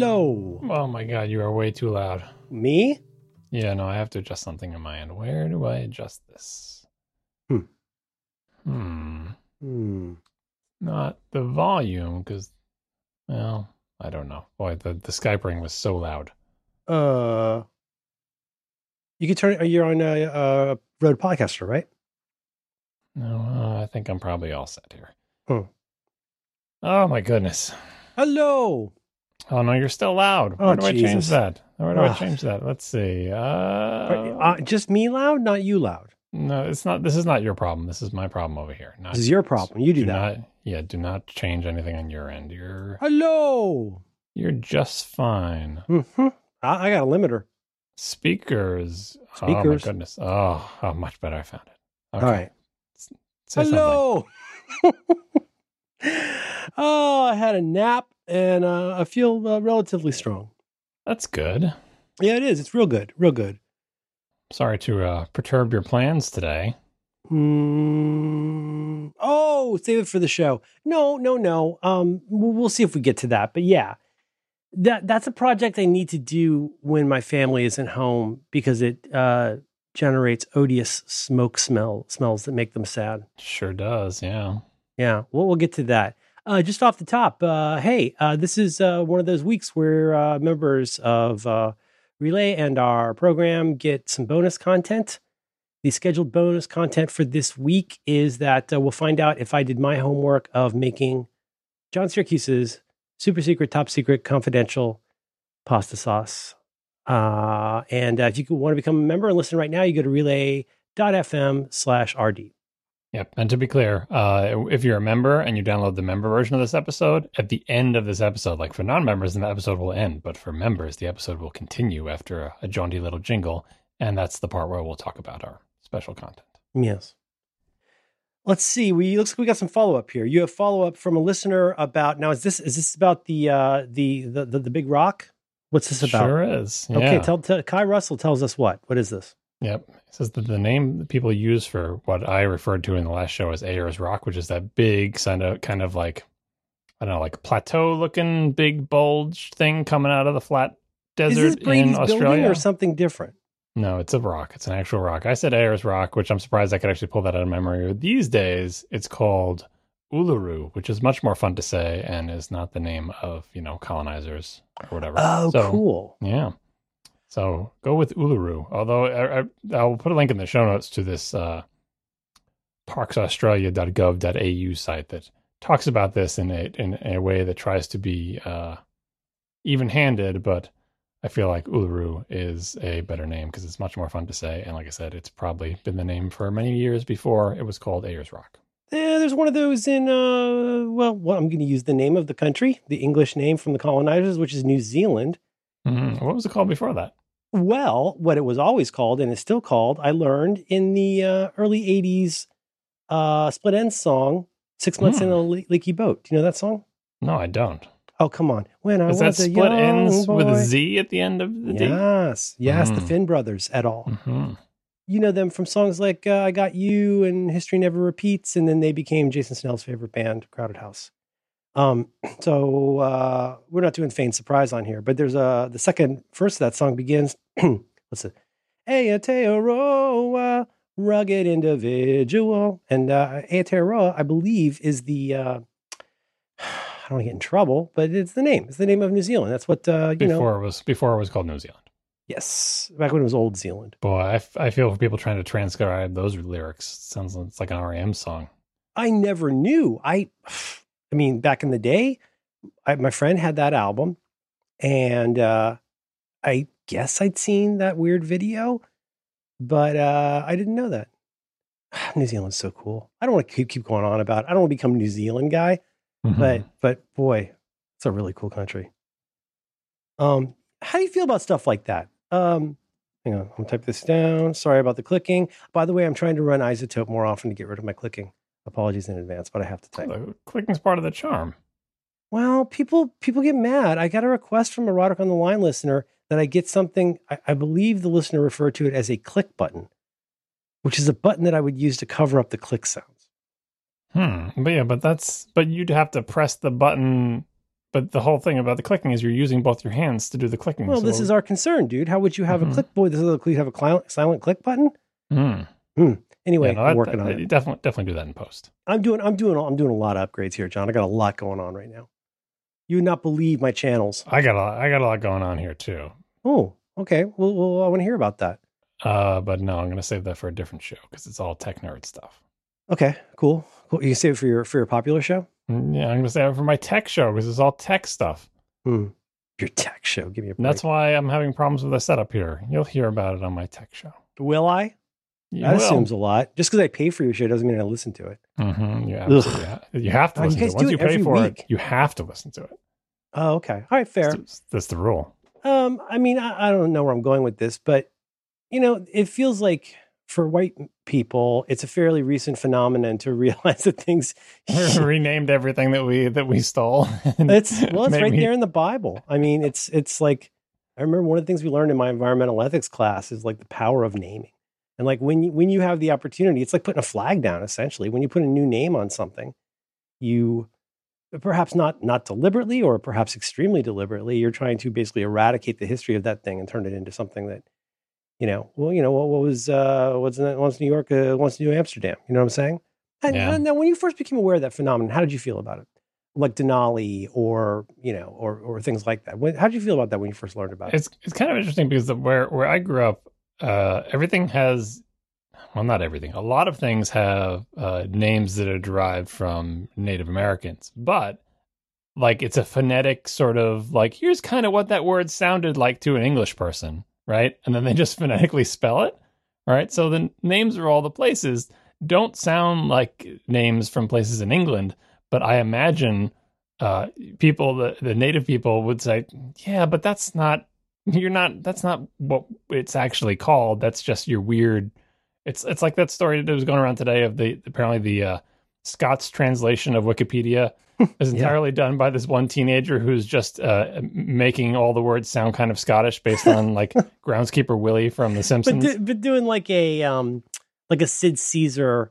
Hello. Oh my god, you are way too loud. Me? Yeah, no, I have to adjust something on my end. Where do I adjust this? Hmm. Hmm. Hmm. Not the volume, because, well, I don't know. Boy, the, the Skype ring was so loud. Uh, you can turn. You're on a, uh Rode Podcaster, right? No, uh, I think I'm probably all set here. Hmm. Oh my goodness. Hello. Oh no, you're still loud. Oh, Where do I change that? Where do I change that? Let's see. Uh, Uh, just me loud, not you loud. no, it's not. This is not your problem. This is my problem over here. Not, This is your problem. You do, do that. not. Yeah, do not change anything on your end. You're Hello. you're just fine. hmm I, I got a limiter. Speakers. Speakers. Oh my goodness. Oh, how much better I found it. Okay. All right. Say. Hello. oh, I had a nap and uh, I feel uh, relatively strong. That's good. Yeah, it is. It's real good. Real good. Sorry to uh, perturb your plans today. Mm, oh, save it for the show. No, no, no. Um, we'll, see if we get to that. But yeah, that that's a project I need to do when my family isn't home because it uh, generates odious smoke smell smells that make them sad. Sure does. Yeah. Yeah, well, we'll get to that. Uh, just off the top, uh, hey, uh, this is uh, one of those weeks where uh, members of uh, Relay and our program get some bonus content. The scheduled bonus content for this week is that we'll find out if I did my homework of making John Siracusa's super secret, top secret, confidential pasta sauce. And if you want to become a member and listen right now, you go to relay.fm slash RD. Yep. And to be clear, uh, if you're a member and you download the member version of this episode, at the end of this episode, like for non members, the episode will end. But for members, the episode will continue after a, a jaunty little jingle. And that's the part where we'll talk about our special content. Yes. Let's see. We looks like we got some follow up here. You have follow up from a listener about now. Is this is this about the uh the the the, the big rock? What's this about? Sure is. Yeah. Okay, tell, tell Kai Russell tells us what. What is this? Yep. It says that the name that people use for what I referred to in the last show as Ayers Rock, which is that big kind of kind of like I don't know, like plateau looking big bulge thing coming out of the flat desert in Australia. or something different? No, it's a rock. It's an actual rock. I said Ayers Rock, which I'm surprised I could actually pull that out of memory. These days, it's called Uluru, which is much more fun to say and is not the name of, you know, colonizers or whatever. Oh, So, cool. Yeah. So go with Uluru. Although I, I, I'll put a link in the show notes to this uh, parksaustralia.gov.au site that talks about this in a in a way that tries to be uh, even-handed, but I feel like Uluru is a better name because it's much more fun to say. And like I said, it's probably been the name for many years before it was called Ayers Rock. Eh, there's one of those in uh well, well I'm going to use the name of the country, the English name from the colonizers, which is New Zealand. Mhm. What was it called before that? Well, what it was always called and is still called, I learned in the uh, early 80s uh, Split Enz song, Six Months in Hmm. a Le- Leaky Boat. Do you know that song? No, I don't. Oh, come on. When I Is that was a Split Enz boy. with a Z at the end of the D? Yes, yes, the Mm. Finn brothers et al. hmm You know them from songs like uh, I Got You and History Never Repeats, and then they became Jason Snell's favorite band, Crowded House. Um, so uh, we're not doing Faint Surprise on here, but there's a the second verse of that song begins. what's it? Aotearoa, rugged individual, and uh, Aotearoa, I believe, is the uh, I don't want to get in trouble, but it's the name. It's the name of New Zealand. That's what uh, you know. Before it was before it was called New Zealand. Yes, back when it was Old Zealand. Boy, I, f- I feel for people trying to transcribe those lyrics. sounds like- it's like an REM song. I never knew. I, I mean, back in the day, I, my friend had that album, and uh, I guess I'd seen that weird video, but uh, I didn't know that. New Zealand's so cool. I don't want to keep keep going on about. It. I don't want to become a New Zealand guy, Mhm. but but boy, it's a really cool country. Um, how do you feel about stuff like that? Um, hang on, I'm gonna type this down. Sorry about the clicking. By the way, I'm trying to run iZotope more often to get rid of my clicking. Apologies in advance, but I have to type. The clicking's part of the charm. Well, people people get mad. I got a request from a Roderick on the Line listener that I get something. I, I believe the listener referred to it as a click button, which is a button that I would use to cover up the click sounds. Hmm. But yeah, but that's but you'd have to press the button but the whole thing about the clicking is you're using both your hands to do the clicking. Well, this is our concern, dude. How would you have Mhm. a click? Boy, this is a, you have a silent click button. Hmm. Hmm. Anyway, Yeah, no, I'm working that- on it. Definitely, definitely do that in post. I'm doing, I'm doing, I'm doing a lot of upgrades here, John. I got a lot going on right now. You would not believe my channels. I got a lot, I got a lot going on here too. Oh, okay. Well, well I want to hear about that. Uh, but no, I'm going to save that for a different show because it's all tech nerd stuff. Okay, cool. Cool. You can save it for your for your popular show. Mm, Yeah, I'm going to save it for my tech show because it's all tech stuff. Hmm. Your tech show. Give me a. That's why I'm having problems with the setup here. You'll hear about it on my tech show. Will I? You That will. assumes a lot. Just because I pay for your show doesn't mean I listen to it. Mhm, you, absolutely ha- you have to Oh, listen to it. Once do you it pay for week. it, you have to listen to it. Oh, okay. All right, fair. That's, that's the rule. Um, I mean, I, I don't know where I'm going with this, but you know, it feels like for white people, it's a fairly recent phenomenon to realize that things. renamed everything that we that we stole. it's well, it's right me- there in the Bible. I mean, it's it's like I remember one of the things we learned in my environmental ethics class is like the power of naming, and like when you when you have the opportunity, it's like putting a flag down. Essentially, when you put a new name on something, you perhaps not not deliberately or perhaps extremely deliberately you're trying to basically eradicate the history of that thing and turn it into something that you know well you know what, what was uh what's in, once new york uh, once new amsterdam you know what i'm saying and, Yeah. and then when you first became aware of that phenomenon how did you feel about it like denali or you know or or things like that when, how did you feel about that when you first learned about it It's it's kind of interesting because the, where where I grew up, uh, everything has well, not everything. A lot of things have uh, names that are derived from Native Americans, but like it's a phonetic sort of like here's kind of what that word sounded like to an English person, right? And then they just phonetically spell it, right? So the names of all the places don't sound like names from places in England, but I imagine uh, people, the, the native people would say, yeah, but that's not, you're not, that's not what it's actually called. That's just your weird. It's, it's like that story that was going around today of the, apparently the, uh, Scots translation of Wikipedia is Yeah. entirely done by this one teenager who's just uh, making all the words sound kind of Scottish based on like groundskeeper Willie from The but, Simpsons. do, but doing like a um like a sid caesar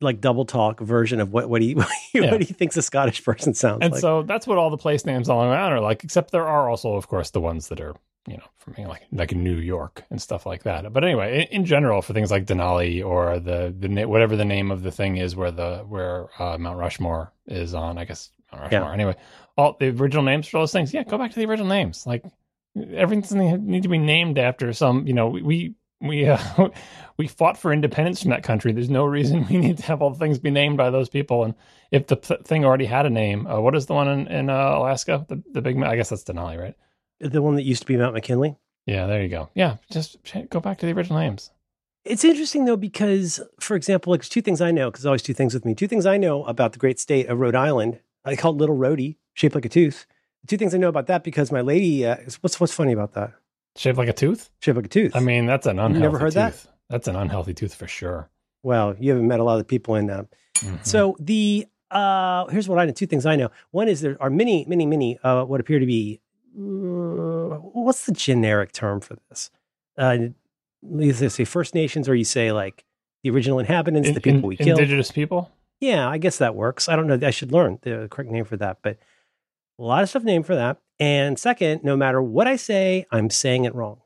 like double talk version of what what he what he, Yeah. what he thinks a scottish person sounds like. and like so that's what all the place names all around are like except there are also of course the ones that are you know from like like new york and stuff like that but anyway in, in general for things like denali or the the whatever the name of the thing is where the where uh, mount rushmore is on i guess mount rushmore anyway all the original names for those things yeah go back to the original names like everything need to be named after some you know we we uh, we fought for independence from that country. There's no reason we need to have all the things be named by those people. And if the th- thing already had a name, uh, what is the one in, in uh, Alaska? The the big, I guess that's Denali, right? The one that used to be mount mckinley Yeah, there you go. Yeah, just go back to the original names. It's interesting though because, for example, like there's two things I know because always two things with me. Two things I know about the great state of Rhode Island. I call it Little Rhodey, shaped like a tooth. Two things I know about that because my lady. Uh, is- what's what's funny about that? Shaped like a tooth. Shaped like a tooth. I mean, that's an unhealthy. never heard that? tooth. That's an unhealthy tooth for sure. well, you haven't met a lot of the people in. Uh, Mhm. So the uh, here's what I know. Two things I know. One is there are many, many, many uh, what appear to be what's the generic term for this? Uh, either say First Nations or you say like the original inhabitants, In- the people in- we killed. indigenous people. Yeah, I guess that works. I don't know. I should learn the correct name for that, but a lot of stuff named for that. And second, no matter what I say, I'm saying it wrong.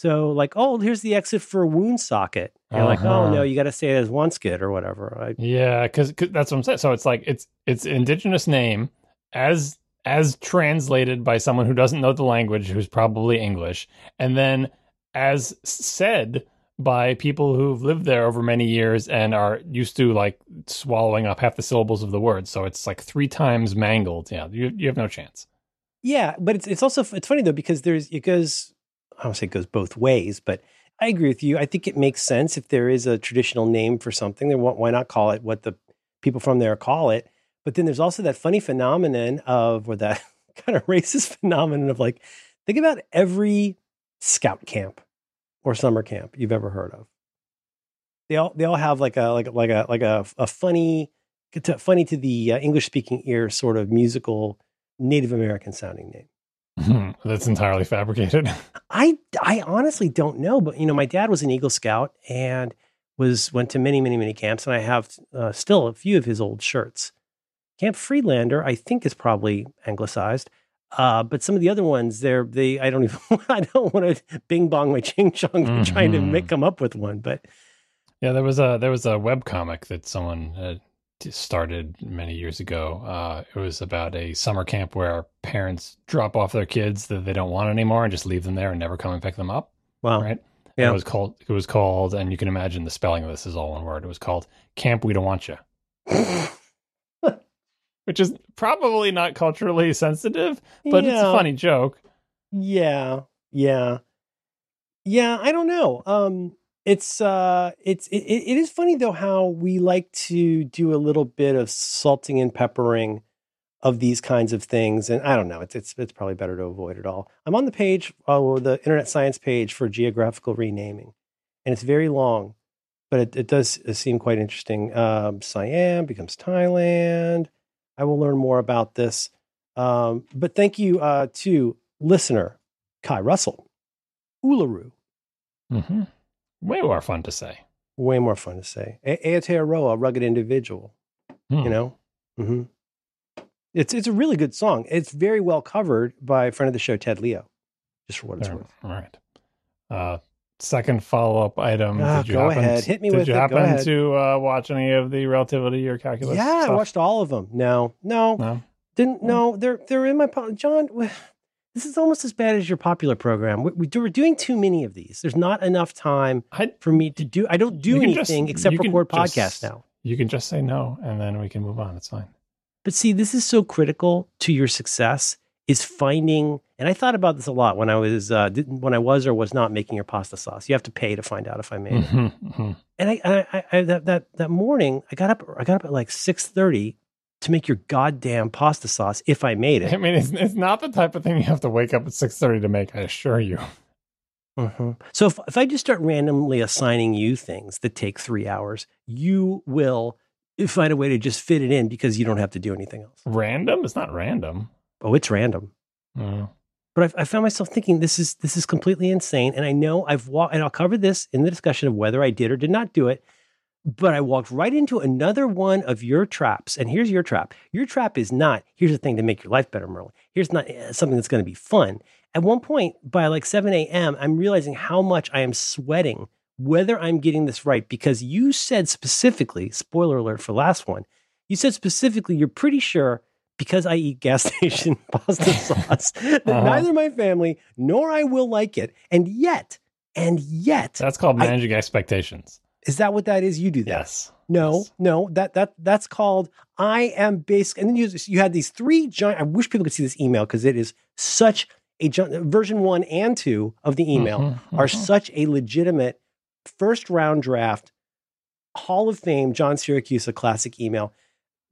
So like, oh, here's the exit for Woonsocket. You're like, oh Uh-huh. no, you got to say it as one skid or whatever. I, Yeah, because that's what I'm saying. So it's like it's it's indigenous name as as translated by someone who doesn't know the language, who's probably English, and then as said by people who've lived there over many years and are used to like swallowing up half the syllables of the word. So it's like three times mangled. Yeah, you you have no chance. Yeah, but it's it's also it's funny though because there's it goes I don't say it goes both ways, but I agree with you. I think it makes sense if there is a traditional name for something, then why why not call it what the people from there call it? But then there's also that funny phenomenon of or that kind of racist phenomenon of like think about every scout camp or summer camp you've ever heard of. They all they all have like a like a- like a like a, a funny to, funny to the uh, English speaking ear sort of musical Native American sounding name. That's entirely fabricated. I I honestly don't know, but you know, my dad was an Eagle Scout and was went to many many many camps, and I have uh, still a few of his old shirts. Camp Freelander, I think, is probably anglicized. Uh, but some of the other ones, they're they. I don't even. I don't want to bing bong my ching chong mm-hmm. trying to make come up with one. But yeah, there was a there was a web comic that someone started many years ago. Uh, it was about a summer camp where parents drop off their kids that they don't want anymore and just leave them there and never come and pick them up. Wow. Right. Yeah. it was called. It was called, and you can imagine the spelling of this is all one word. It was called Camp We Don't Want You. Which is probably not culturally sensitive, but yeah. it's a funny joke. Yeah. Yeah. Yeah. I don't know. Um, it's uh it's it, it is funny though how we like to do a little bit of salting and peppering of these kinds of things and i don't know it's it's, it's probably better to avoid it all i'm on the page uh, the internet science page for geographical renaming and it's very long but it, it does seem quite interesting um, siam becomes thailand i will learn more about this um, but thank you uh, to listener kai russell uluru mm-hmm. Way more fun to say. Way more fun to say. A- Aotearoa, rugged individual. Hmm. You know? Mm-hmm. It's it's a really good song. It's very well covered by a friend of the show, Ted Leo, just for what it's worth. All right. Uh, second follow up item. Ah, go ahead. Hit me did with you it. happen to uh, watch any of the relativity or calculus? Yeah, stuff? I watched all of them. No, no, no. Didn't no, they're they're in my John this is almost as bad as your popular program. We, we do, we're doing too many of these. There's not enough time I, for me to do. I don't do anything just, except record podcasts now. You can just say no, and then we can move on. It's fine. But see, this is so critical to your success. Is finding, and I thought about this a lot when I was uh, when I was or was not making your pasta sauce. You have to pay to find out if I made. Mm-hmm, mm-hmm. And I, I, I, that that that morning, I got up. I got up at like six thirty to make your goddamn pasta sauce if I made it. I mean, it's, it's not the type of thing you have to wake up at 6.30 to make, I assure you. Mm-hmm. So if, if I just start randomly assigning you things that take three hours, you will find a way to just fit it in because you don't have to do anything else. Random? It's not random. Oh, it's random. Mm. But I, I, found myself thinking this is this is completely insane, and I know I've walked, and I'll cover this in the discussion of whether I did or did not do it. But I walked right into another one of your traps. And here's your trap. Your trap is not, here's the thing to make your life better, Merlin. Here's not eh, something that's going to be fun. At one point, by like 7 a.m., I'm realizing how much I am sweating whether I'm getting this right because you said specifically, spoiler alert for last one, you said specifically you're pretty sure because I eat gas station pasta sauce that uh-huh. neither my family nor I will like it. And yet, and yet, that's called managing I, expectations. Is that what that is? You do that. Yes. No, yes. no, that that that's called I am basic. And then you you had these three giant. I wish people could see this email because it is such a version one and two of the email mm-hmm, are mm-hmm. such a legitimate first round draft Hall of Fame John Siracusa classic email.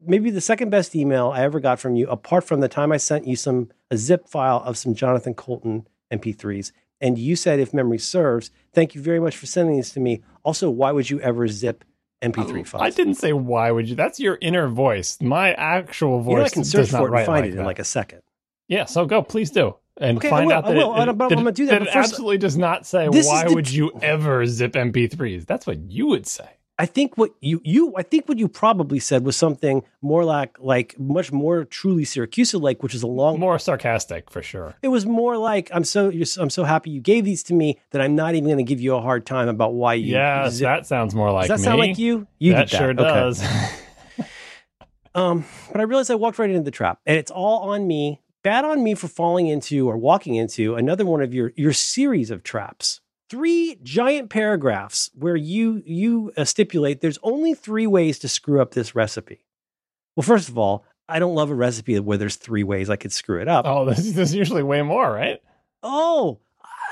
Maybe the second best email I ever got from you, apart from the time I sent you some a zip file of some Jonathan Coulton MP3s. And you said, if memory serves, thank you very much for sending these to me. Also, why would you ever zip MP3 files? I didn't say why would you. That's your inner voice. My actual voice. You know, I can search for it and find like it that. in like a second. Yeah, so go, please do, and okay, find out that I will. It, I'm, to do that. That it absolutely does not say why would you ever zip MP3s. That's what you would say. I think what you you I think what you probably said was something more like like much more truly Siracusa like, which is a long more sarcastic for sure. It was more like I'm so I'm so happy you gave these to me that I'm not even going to give you a hard time about why you. Yeah, that sounds more like. Does that me. sound like you? You that, that. sure does. um, but I realized I walked right into the trap, and it's all on me. Bad on me for falling into or walking into another one of your your series of traps three giant paragraphs where you you uh, stipulate there's only three ways to screw up this recipe. Well, first of all, I don't love a recipe where there's three ways I could screw it up. Oh, there's, there's usually way more, right? Oh,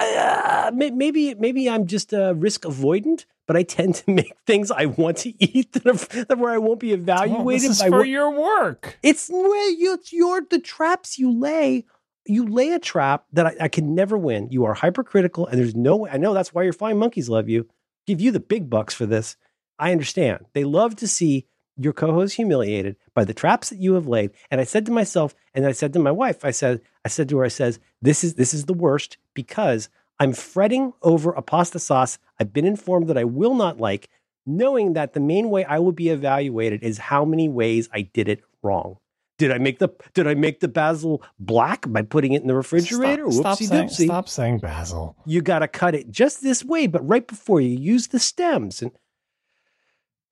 uh, maybe maybe I'm just uh, risk avoidant, but I tend to make things I want to eat that, are, that where I won't be evaluated. Oh, this is for your work. It's where you, it's your the traps you lay you lay a trap that I, I can never win. You are hypercritical, and there's no way. I know that's why your flying monkeys love you. Give you the big bucks for this. I understand. They love to see your co-host humiliated by the traps that you have laid. And I said to myself, and I said to my wife, I said, I said to her, I says, this is this is the worst because I'm fretting over a pasta sauce I've been informed that I will not like, knowing that the main way I will be evaluated is how many ways I did it wrong. Did I make the Did I make the basil black by putting it in the refrigerator? Stop, stop Whoopsie saying, doopsie. stop saying basil. You got to cut it just this way, but right before you use the stems. And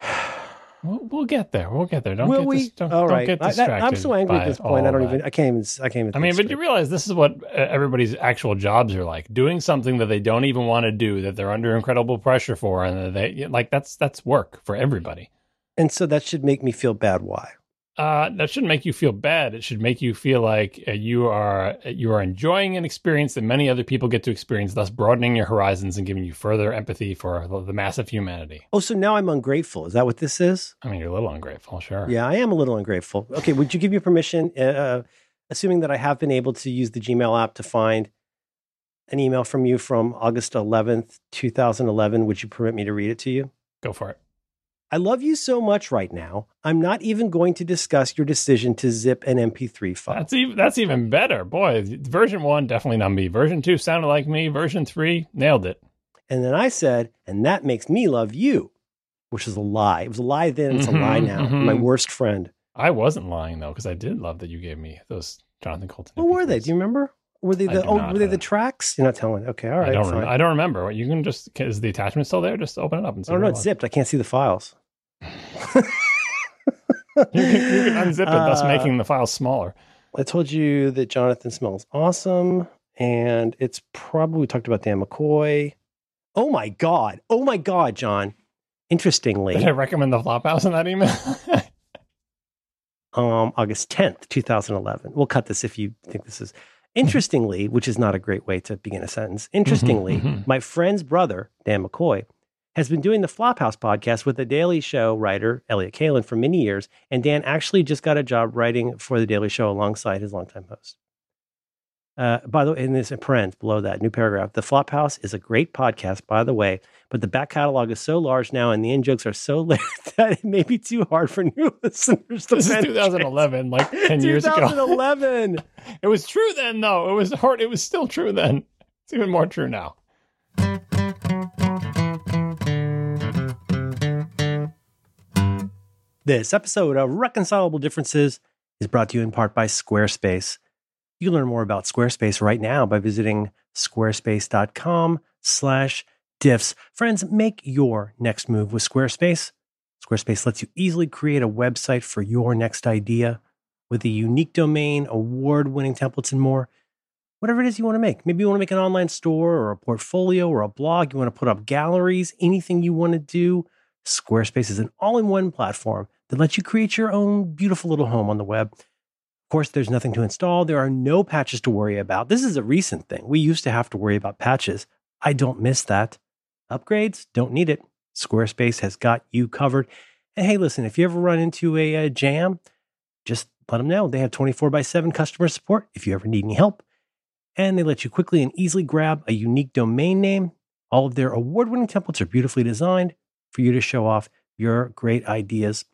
We'll, we'll get there. We'll get there. Don't will get we? dis- don't, All don't right. get I, distracted. that, I'm so angry at this point. I don't that. even. I can't even. I can't even. I mean, but you realize this is what uh, everybody's actual jobs are like: doing something that they don't even want to do, that they're under incredible pressure for, and that they like that's that's work for everybody. and so that should make me feel bad. Why? Uh, that shouldn't make you feel bad. It should make you feel like uh, you are you are enjoying an experience that many other people get to experience, thus broadening your horizons and giving you further empathy for the, the mass of humanity. Oh, so now I'm ungrateful. Is that what this is? I mean, you're a little ungrateful, sure. Yeah, I am a little ungrateful. Okay, would you give me permission, uh, assuming that I have been able to use the Gmail app to find an email from you from August 11th, 2011? Would you permit me to read it to you? Go for it. I love you so much right now. I'm not even going to discuss your decision to zip an MP3 file. That's even that's even better, boy. Version one definitely not me. Version two sounded like me. Version three nailed it. And then I said, and that makes me love you, which is a lie. It was a lie then, it's Mhm, a lie now. mhm. My worst friend. I wasn't lying though, because I did love that you gave me those Jonathan Coulton. What were they? Do you remember? Were they the oh were they uh, the tracks? You're not telling. Okay, all right. I don't. Rem- I don't remember. You can just is the attachment still there? Just open it up and see. I don't know. It's zipped. I can't see the files. You can, you can unzip it, thus Uh, making the file smaller. I told you that Jonathan smells awesome, and it's probably we talked about Dan McCoy. Oh my god! Oh my god, John. Interestingly, Did I recommend the Flophouse in that email? um, August 10th, 2011. We'll cut this if you think this is. Interestingly, which is not a great way to begin a sentence. Interestingly, mhm. my friend's brother, Dan McCoy, has been doing the Flophouse podcast with the Daily Show writer, Elliott Kalan, for many years. And Dan actually just got a job writing for the Daily Show alongside his longtime host. Uh, by the way, in this in parens below that new paragraph, the Flophouse is a great podcast, by the way, but the back catalog is so large now and the in jokes are so layered that it may be too hard for new listeners to this is 2011, like 10 years ago. 2011. It was true then, though. It was hard. It was still true then. It's even more true now. This episode of Reconcilable Differences is brought to you in part by Squarespace. You can learn more about Squarespace right now by visiting squarespace.com slash diffs. Friends, make your next move with Squarespace. Squarespace lets you easily create a website for your next idea with a unique domain, award-winning templates, and more. Whatever it is you want to make. Maybe you want to make an online store or a portfolio or a blog. You want to put up galleries, anything you want to do. Squarespace is an all-in-one platform that lets you create your own beautiful little home on the web. Of course, there's nothing to install. There are no patches to worry about. This is a recent thing. We used to have to worry about patches. I don't miss that. Upgrades, don't need it. Squarespace has got you covered. And hey, listen, if you ever run into a, uh jam, just let them know. They have 24 by 7 customer support if you ever need any help. And they let you quickly and easily grab a unique domain name. All of their award winning templates are beautifully designed for you to show off your great ideas.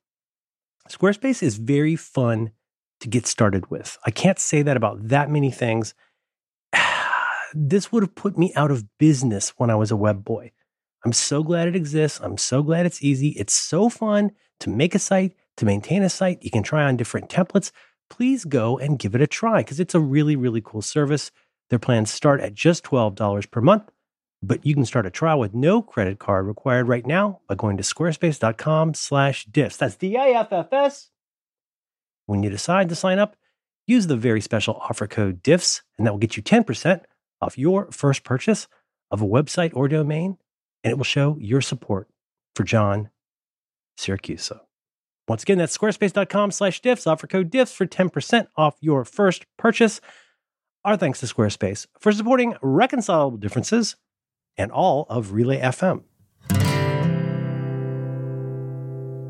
Squarespace is very fun to get started with. I can't say that about that many things. This would have put me out of business when I was a web boy. I'm so glad it exists. I'm so glad it's easy. It's so fun to make a site, to maintain a site. You can try on different templates. Please go and give it a try because it's a really, really cool service. Their plans start at just $12 per month, but you can start a trial with no credit card required right now by going to squarespace.com slash diffs. That's D-I-F-F-S. When you decide to sign up, use the very special offer code diffs, and that will get you 10% off your first purchase of a website or domain, and it will show your support for John Siracusa. Once again, that's squarespace.com slash diffs, offer code diffs for 10% off your first purchase. Our thanks to Squarespace for supporting reconcilable differences and all of Relay FM.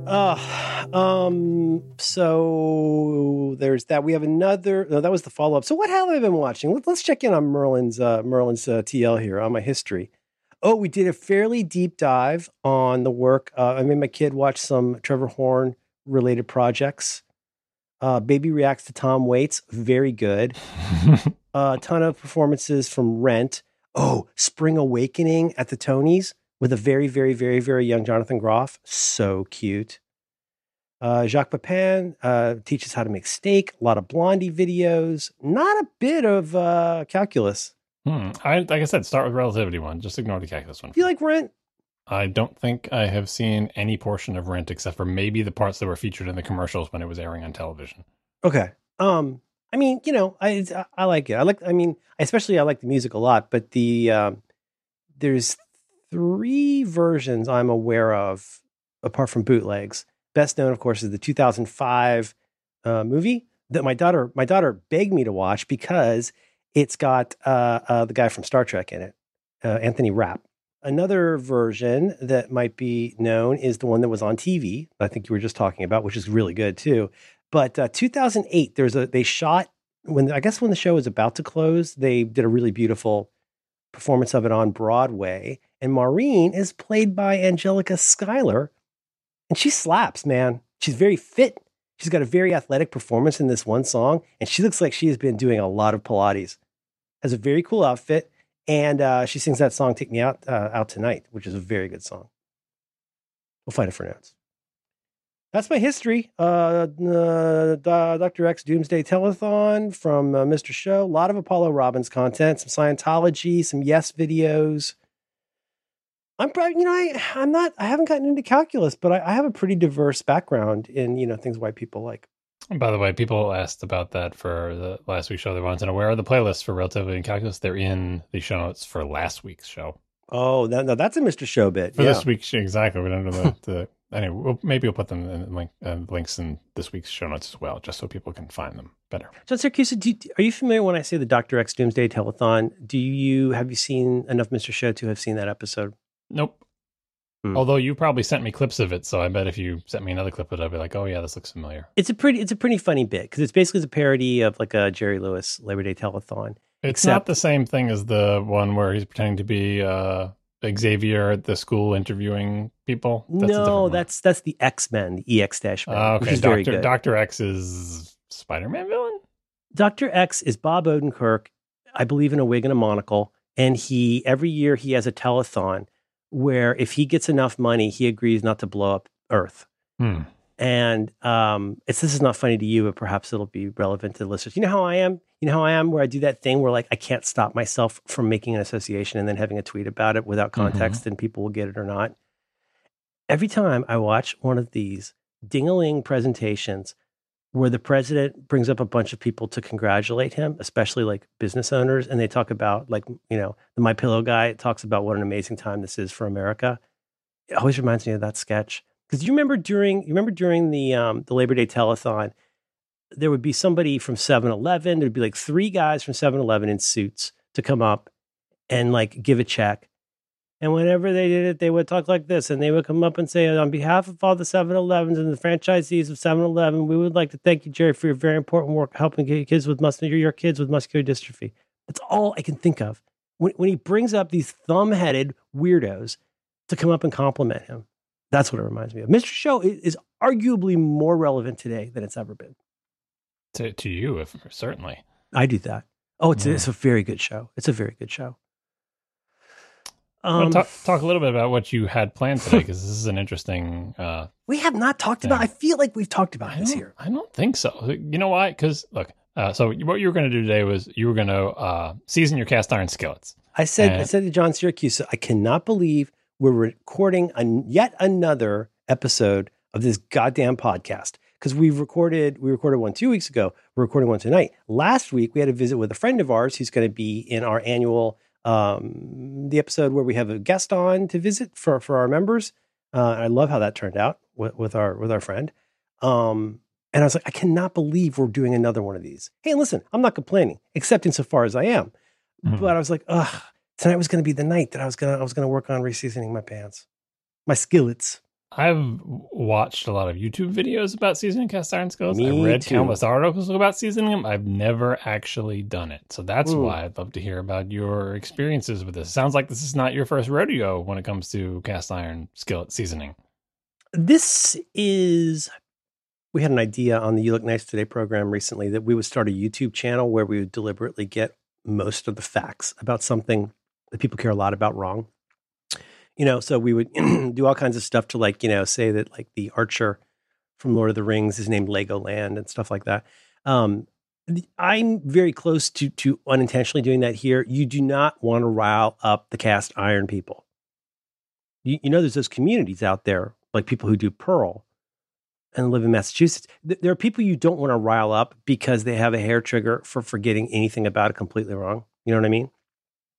Uh, um, so there's that. We have another. No, that was the follow up. So what have I been watching? Let, us check in on Merlin's uh, Merlin's uh, TL here on my history. Oh, we did a fairly deep dive on the work. Uh, I made my kid watch some Trevor Horn related projects. Uh, Baby reacts to Tom Waits, very good. a ton of performances from Rent. Oh, Spring Awakening at the Tonys with a very, very, very, very young Jonathan Groff. So cute. Uh, Jacques Pepin uh, teaches how to make steak. A lot of Blondie videos. Not a bit of uh, calculus. Hmm. I like I said, start with relativity one. Just ignore the calculus one. Do you like Rent? I don't think I have seen any portion of Rent except for maybe the parts that were featured in the commercials when it was airing on television. Okay. Um, I mean, you know, I I like it. I like. I mean, especially I like the music a lot. But the um, there's three versions I'm aware of, apart from bootlegs. Best known, of course, is the 2005 uh, movie that my daughter my daughter begged me to watch because it's got uh, uh, the guy from Star Trek in it, uh, Anthony Rapp. Another version that might be known is the one that was on TV. I think you were just talking about, which is really good too. But uh, 2008, there's a they shot when I guess when the show was about to close, they did a really beautiful performance of it on Broadway. And Maureen is played by Angelica Schuyler, and she slaps, man. She's very fit. She's got a very athletic performance in this one song, and she looks like she has been doing a lot of Pilates. Has a very cool outfit, and uh, she sings that song "Take Me Out uh, Out Tonight," which is a very good song. We'll find it for notes. That's my history. Uh, uh, Dr. X Doomsday Telethon from uh, Mr. Show. A lot of Apollo Robbins content, some Scientology, some Yes videos. I'm probably, you know, I, I'm not, I haven't gotten into calculus, but I, I have a pretty diverse background in, you know, things white people like. By the way, people asked about that for the last week's show. They wanted to know where are the playlists for relativity and calculus. They're in the show notes for last week's show. Oh, that, no, that's a Mr. Show bit. For yeah. this week's, exactly. We're under the, the anyway. We'll, maybe we'll put them in link uh, links in this week's show notes as well, just so people can find them better. John Siracusa, do you, are you familiar when I say the Dr. X Doomsday Telethon? Do you, have you seen enough Mr. Show to have seen that episode? Nope. Hmm. Although you probably sent me clips of it, so I bet if you sent me another clip of it, I'd be like, "Oh yeah, this looks familiar." It's a pretty, it's a pretty funny bit because it's basically a parody of like a Jerry Lewis Labor Day Telethon. It's not Except- the same thing as the one where he's pretending to be uh, Xavier at the school interviewing people. That's no, that's that's the X Men, the EX Dash Men, Ah, which okay. is very Doctor good. Doctor X is Spider Man villain. Dr. X is Bob Odenkirk, I believe in a wig and a monocle. And he, every year, he has a telethon where if he gets enough money, he agrees not to blow up Earth. Hmm. And um, it's this is not funny to you, but perhaps it'll be relevant to the listeners. You know how I am? You know how I am where I do that thing where like I can't stop myself from making an association and then having a tweet about it without context and people will get it or not. Every time I watch one of these ding-a-ling presentations where the president brings up a bunch of people to congratulate him, especially like business owners, and they talk about like, you know, the My Pillow guy talks about what an amazing time this is for America. It always reminds me of that sketch. Because you remember during you remember during the um, the Labor Day telethon, there would be somebody from 7-Eleven. There'd be like three guys from 7-Eleven in suits to come up and like give a check. And whenever they did it, they would talk like this, and they would come up and say, "On behalf of all the 7-Elevens and the franchisees of 7-Eleven, we would like to thank you, Jerry, for your very important work helping your kids with muscular your kids with muscular dystrophy." That's all I can think of when when he brings up these thumb-headed weirdos to come up and compliment him. That's what it reminds me of. Mr. Show is, arguably more relevant today than it's ever been. To to you, if certainly. I do that. Oh, it's, it's a very good show. It's a very good show. Um, talk, talk a little bit about what you had planned today, because this is an interesting. Uh, we have not talked about. I feel like we've talked about I this here. I don't think so. You know why? Because look, uh, so what you were going to do today was you were going to uh, season your cast iron skillets. I said, I Uh, said to John Siracusa, I cannot believe we're recording an, yet another episode of this goddamn podcast because we've recorded we recorded one two weeks ago. We're recording one tonight. Last week we had a visit with a friend of ours who's going to be in our annual um, the episode where we have a guest on to visit for for our members. Uh, I love how that turned out with, with our with our friend. Um, and I was like, I cannot believe we're doing another one of these. Hey, listen, I'm not complaining, except insofar as I am. Mhm. But I was like, ugh, tonight was going to be the night that I was gonna I was gonna work on reseasoning my pants, my skillets. I've watched a lot of YouTube videos about seasoning cast iron skillets. Me I've read too. countless articles about seasoning them. I've never actually done it. So that's Mm. why I'd love to hear about your experiences with this. Sounds like this is not your first rodeo when it comes to cast iron skillet seasoning. This is. We had an idea on the You Look Nice Today program recently that we would start a YouTube channel where we would deliberately get most of the facts about something that people care a lot about wrong. You know, so we would do all kinds of stuff to like, you know, say that like the archer from Lord of the Rings is named Legoland and stuff like that. Um, I'm very close to to unintentionally doing that here. You do not want to rile up the cast iron people. You, you know, there's those communities out there, like people who do Perl and live in Massachusetts. There are people you don't want to rile up because they have a hair trigger for forgetting anything about it completely wrong. You know what I mean?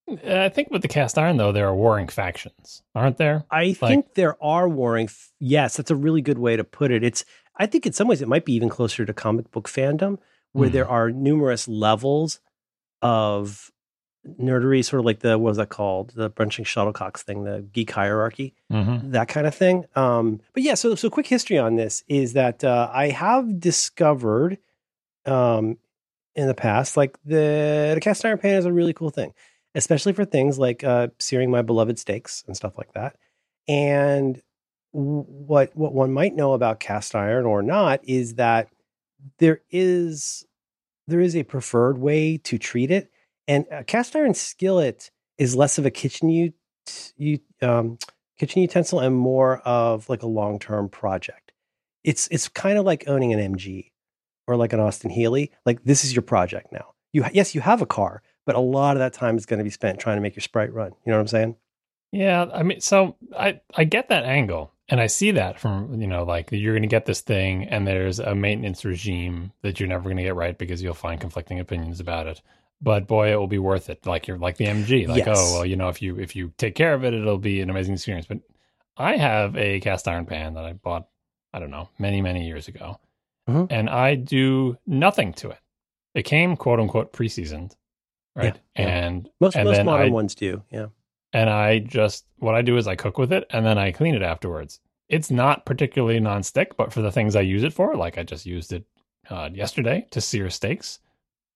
Uh, I think with the cast iron, though, there are warring factions, aren't there? I like, think there are warring. F- yes, that's a really good way to put it. It's. I think in some ways it might be even closer to comic book fandom, where mm. there are numerous levels of nerdery, sort of like the what was that called? The branching shuttlecocks thing, the geek hierarchy, mm-hmm. that kind of thing. Um, but yeah, so so quick history on this is that uh, I have discovered um, in the past, like the the cast iron pan is a really cool thing especially for things like uh, searing my beloved steaks and stuff like that. And what what one might know about cast iron or not is that there is there is a preferred way to treat it, and a cast iron skillet is less of a kitchen um, kitchen utensil and more of like a long term project. It's it's kind of like owning an MG or like an Austin Healey. Like this is your project now. You yes, you have a car, but a lot of that time is going to be spent trying to make your sprite run. You know what I'm saying? Yeah, I mean, so I I get that angle, and I see that from you know, like you're going to get this thing, and there's a maintenance regime that you're never going to get right because you'll find conflicting opinions about it. But boy, it will be worth it. Like you're like the MG, like yes. oh well, you know, if you if you take care of it, it'll be an amazing experience. But I have a cast iron pan that I bought, I don't know, many many years ago, mm-hmm. and I do nothing to it. It came quote unquote pre-seasoned right? Yeah, and most and most modern I, ones do, yeah. And I just what I do is I cook with it and then I clean it afterwards. It's not particularly nonstick, but for the things I use it for, like I just used it uh, yesterday to sear steaks,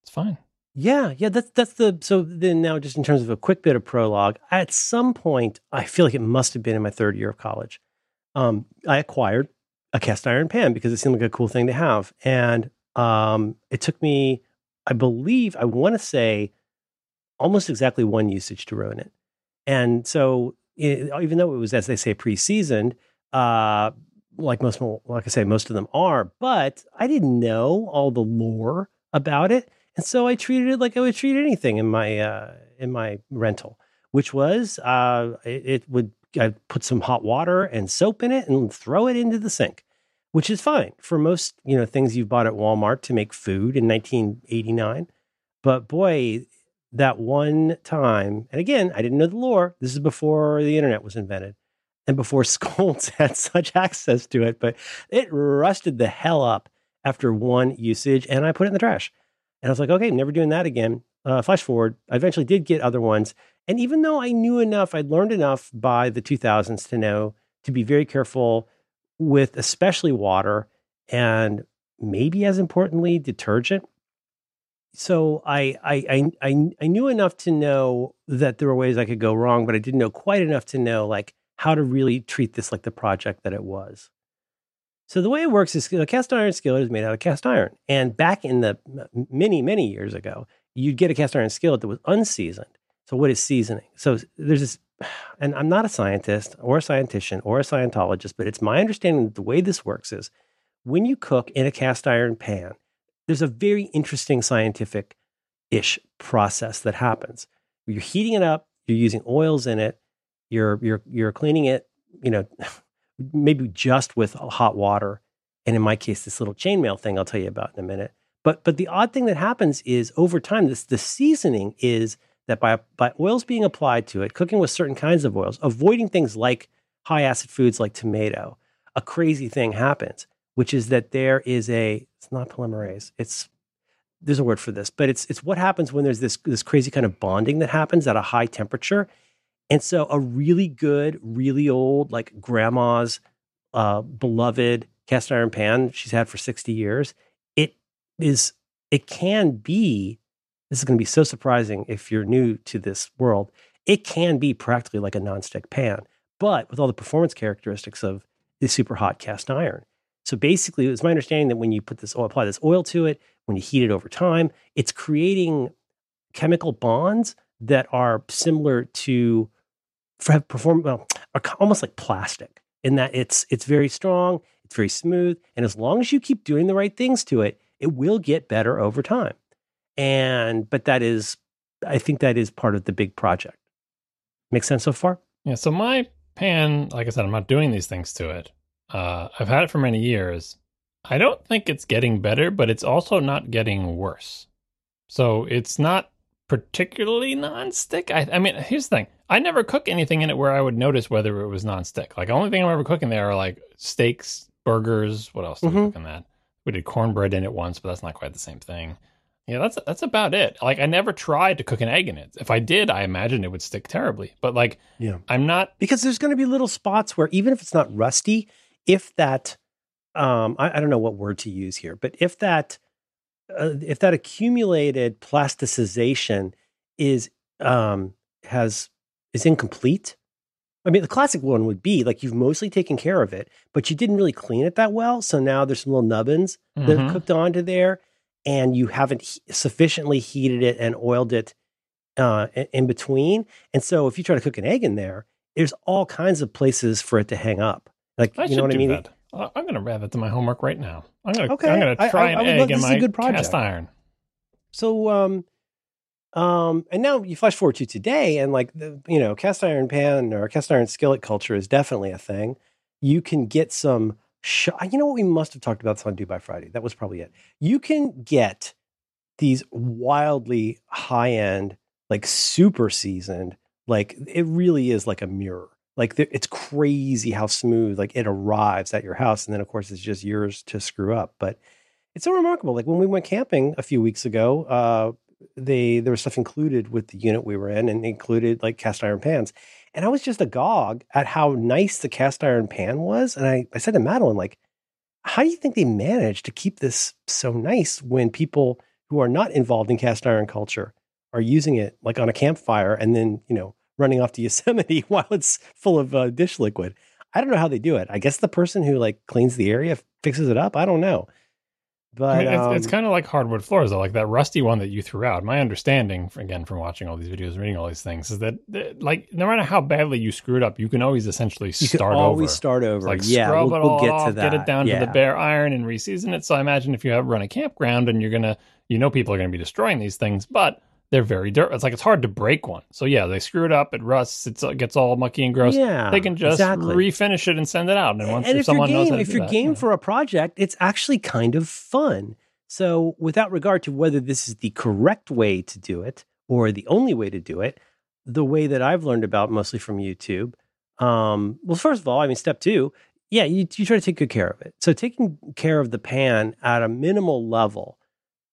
it's fine. Yeah, yeah, that's that's the so then now just in terms of a quick bit of prologue, at some point I feel like it must have been in my third year of college. Um, I acquired a cast iron pan because it seemed like a cool thing to have, and um, it took me, I believe, I want to say almost exactly one usage to ruin it. And so, it, even though it was, as they say, pre-seasoned, uh, like most, like I say, most of them are, but I didn't know all the lore about it, and so I treated it like I would treat anything in my uh, in my rental, which was uh, it, it would I'd put some hot water and soap in it and throw it into the sink, which is fine for most you know things you've bought at Walmart to make food in 1989. But boy, that one time, and again, I didn't know the lore. This is before the internet was invented and before Scolds had such access to it, but it rusted the hell up after one usage and I put it in the trash. And I was like, okay, never doing that again. Uh, flash forward, I eventually did get other ones. And even though I knew enough, I'd learned enough by the 2000s to know to be very careful with especially water and maybe as importantly, detergent so I, I I I knew enough to know that there were ways I could go wrong, but I didn't know quite enough to know like how to really treat this like the project that it was. So the way it works is a cast iron skillet is made out of cast iron, and back in the many many years ago, you'd get a cast iron skillet that was unseasoned. So what is seasoning? So there's this, and I'm not a scientist or a scientician or a Scientologist, but it's my understanding that the way this works is when you cook in a cast iron pan there's a very interesting scientific ish process that happens. You're heating it up, you're using oils in it, you're you're you're cleaning it, you know, maybe just with hot water. And in my case, this little chainmail thing I'll tell you about in a minute. But but the odd thing that happens is over time, this the seasoning is that by by oils being applied to it, cooking with certain kinds of oils, avoiding things like high acid foods like tomato, a crazy thing happens which is that there is a it's not polymerase. It's there's a word for this, but it's it's what happens when there's this this crazy kind of bonding that happens at a high temperature. And so a really good, really old, like grandma's uh, beloved cast iron pan she's had for 60 years, it is it can be this is going to be so surprising if you're new to this world. It can be practically like a nonstick pan, but with all the performance characteristics of the super hot cast iron. So basically, it's my understanding that when you put this oil, apply this oil to it, when you heat it over time, it's creating chemical bonds that are similar to perform well, are almost like plastic in that it's it's very strong, It's very smooth. And as long as you keep doing the right things to it, it will get better over time. And, but that is, I think that is part of the big project. Make sense so far? Yeah. So my pan, like I said, I'm not doing these things to it. Uh, I've had it for many years. I don't think it's getting better, but it's also not getting worse. So it's not particularly nonstick. I, I mean, here's the thing: I never cook anything in it where I would notice whether it was nonstick. Like the only thing I'm ever cooking there are like steaks, burgers. What else did mm-hmm. we cook in that? We did cornbread in it once, but that's not quite the same thing. Yeah, that's that's about it. Like I never tried to cook an egg in it. If I did, I imagine it would stick terribly. But like, yeah, I'm not because there's going to be little spots where even if it's not rusty, if that, um, I, I don't know what word to use here, but if that, uh, if that accumulated plasticization is um has is incomplete. I mean, the classic one would be like you've mostly taken care of it, but you didn't really clean it that well. So now there's some little nubbins mm-hmm. that have cooked onto there and you haven't he- sufficiently heated it and oiled it uh, in between. And so if you try to cook an egg in there, there's all kinds of places for it to hang up. Like I you know what I mean? That. I'm going to add that to my homework right now. I'm going to okay. I'm going to try I, I, an egg in my cast iron. So um um and now you flash forward to today and like the you know cast iron pan or cast iron skillet culture is definitely a thing. You can get some sh- you know what we must have talked about this on Do By Friday. That was probably it. You can get these wildly high end, like super seasoned, like it really is like a mirror. Like it's crazy how smooth like it arrives at your house, and then of course it's just yours to screw up. But it's so remarkable. Like when we went camping a few weeks ago, uh, they there was stuff included with the unit we were in, and included like cast iron pans. And I was just agog at how nice the cast iron pan was. And I, I said to Madeline, like, how do you think they manage to keep this so nice when people who are not involved in cast iron culture are using it like on a campfire and then, you know, running off to Yosemite while it's full of uh, dish liquid? I don't know how they do it. I guess the person who like cleans the area fixes it up. I don't know. But I mean, it's, um, it's kind of like hardwood floors, though. Like that rusty one that you threw out. My understanding, again, from watching all these videos, reading all these things, is that like no matter how badly you screwed up, you can always essentially you start always over. start over. like yeah, scrub we'll, it all we'll get off, to that. get it down yeah. to the bare iron, and reseason it. So I imagine if you have run a campground and you're gonna, you know, people are gonna be destroying these things, but they're very dirt. It's like it's hard to break one. So yeah, they screw it up, it rusts, it gets all mucky and gross. Yeah, they can just exactly. refinish it and send it out. And once and if, if someone game, knows if you're that, game for a project, it's actually kind of fun. So, without regard to whether this is the correct way to do it or the only way to do it, the way that I've learned about mostly from YouTube, um, well, first of all, I mean, step two, yeah, you, you try to take good care of it. So, taking care of the pan at a minimal level,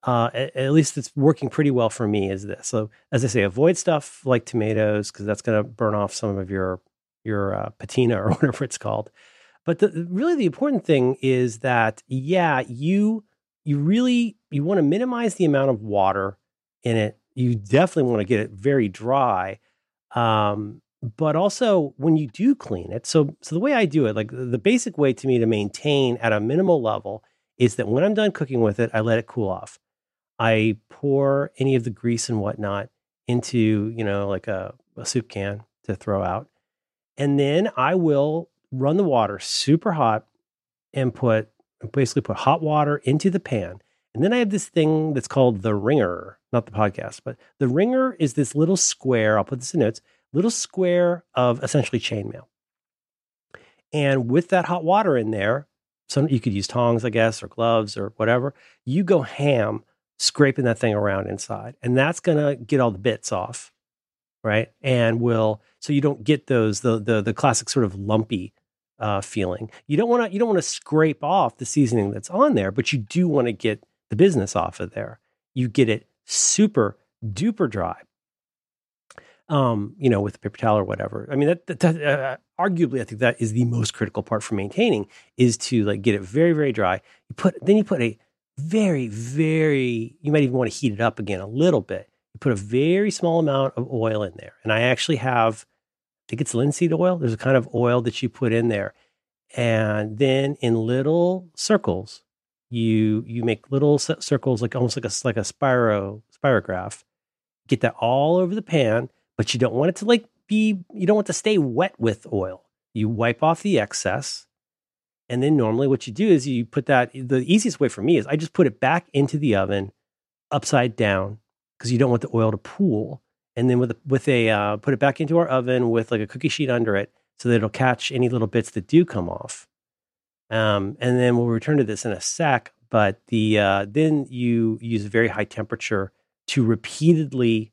uh, at, at, least it's working pretty well for me, is this. So, as I say, avoid stuff like tomatoes because that's going to burn off some of your your uh, patina or whatever it's called. But the, really, the important thing is that yeah, you you really you want to minimize the amount of water in it. You definitely want to get it very dry. Um, but also when you do clean it, so so the way I do it, like the basic way to me to maintain at a minimal level is that when I'm done cooking with it, I let it cool off. I pour any of the grease and whatnot into, you know, like a, a soup can to throw out. And then I will run the water super hot and put basically put hot water into the pan. And then I have this thing that's called the ringer, not the podcast, but the ringer is this little square. I'll put this in notes, little square of essentially chainmail. And with that hot water in there, so you could use tongs, I guess, or gloves or whatever. You go ham scraping that thing around inside, and that's gonna get all the bits off, right? And will so you don't get those the the the classic sort of lumpy uh, feeling. You don't want to you don't want to scrape off the seasoning that's on there, but you do want to get the business off of there. You get it super duper dry. Um, you know, with a paper towel or whatever. I mean, that, that, that uh, arguably, I think that is the most critical part for maintaining is to like get it very, very dry. You put then you put a very, very. You might even want to heat it up again a little bit. You put a very small amount of oil in there, and I actually have I think it's linseed oil. There's a kind of oil that you put in there. And then in little circles, you you make little circles like almost like a like a spiro spirograph. Get that all over the pan, but you don't want it to like be you don't want to stay wet with oil. You wipe off the excess And then normally what you do is you put that, the easiest way for me is I just put it back into the oven upside down because you don't want the oil to pool. And then with a, with a uh, put it back into our oven with like a cookie sheet under it so that it'll catch any little bits that do come off. Um, and then we'll return to this in a sec. But the uh, then you use a very high temperature to repeatedly.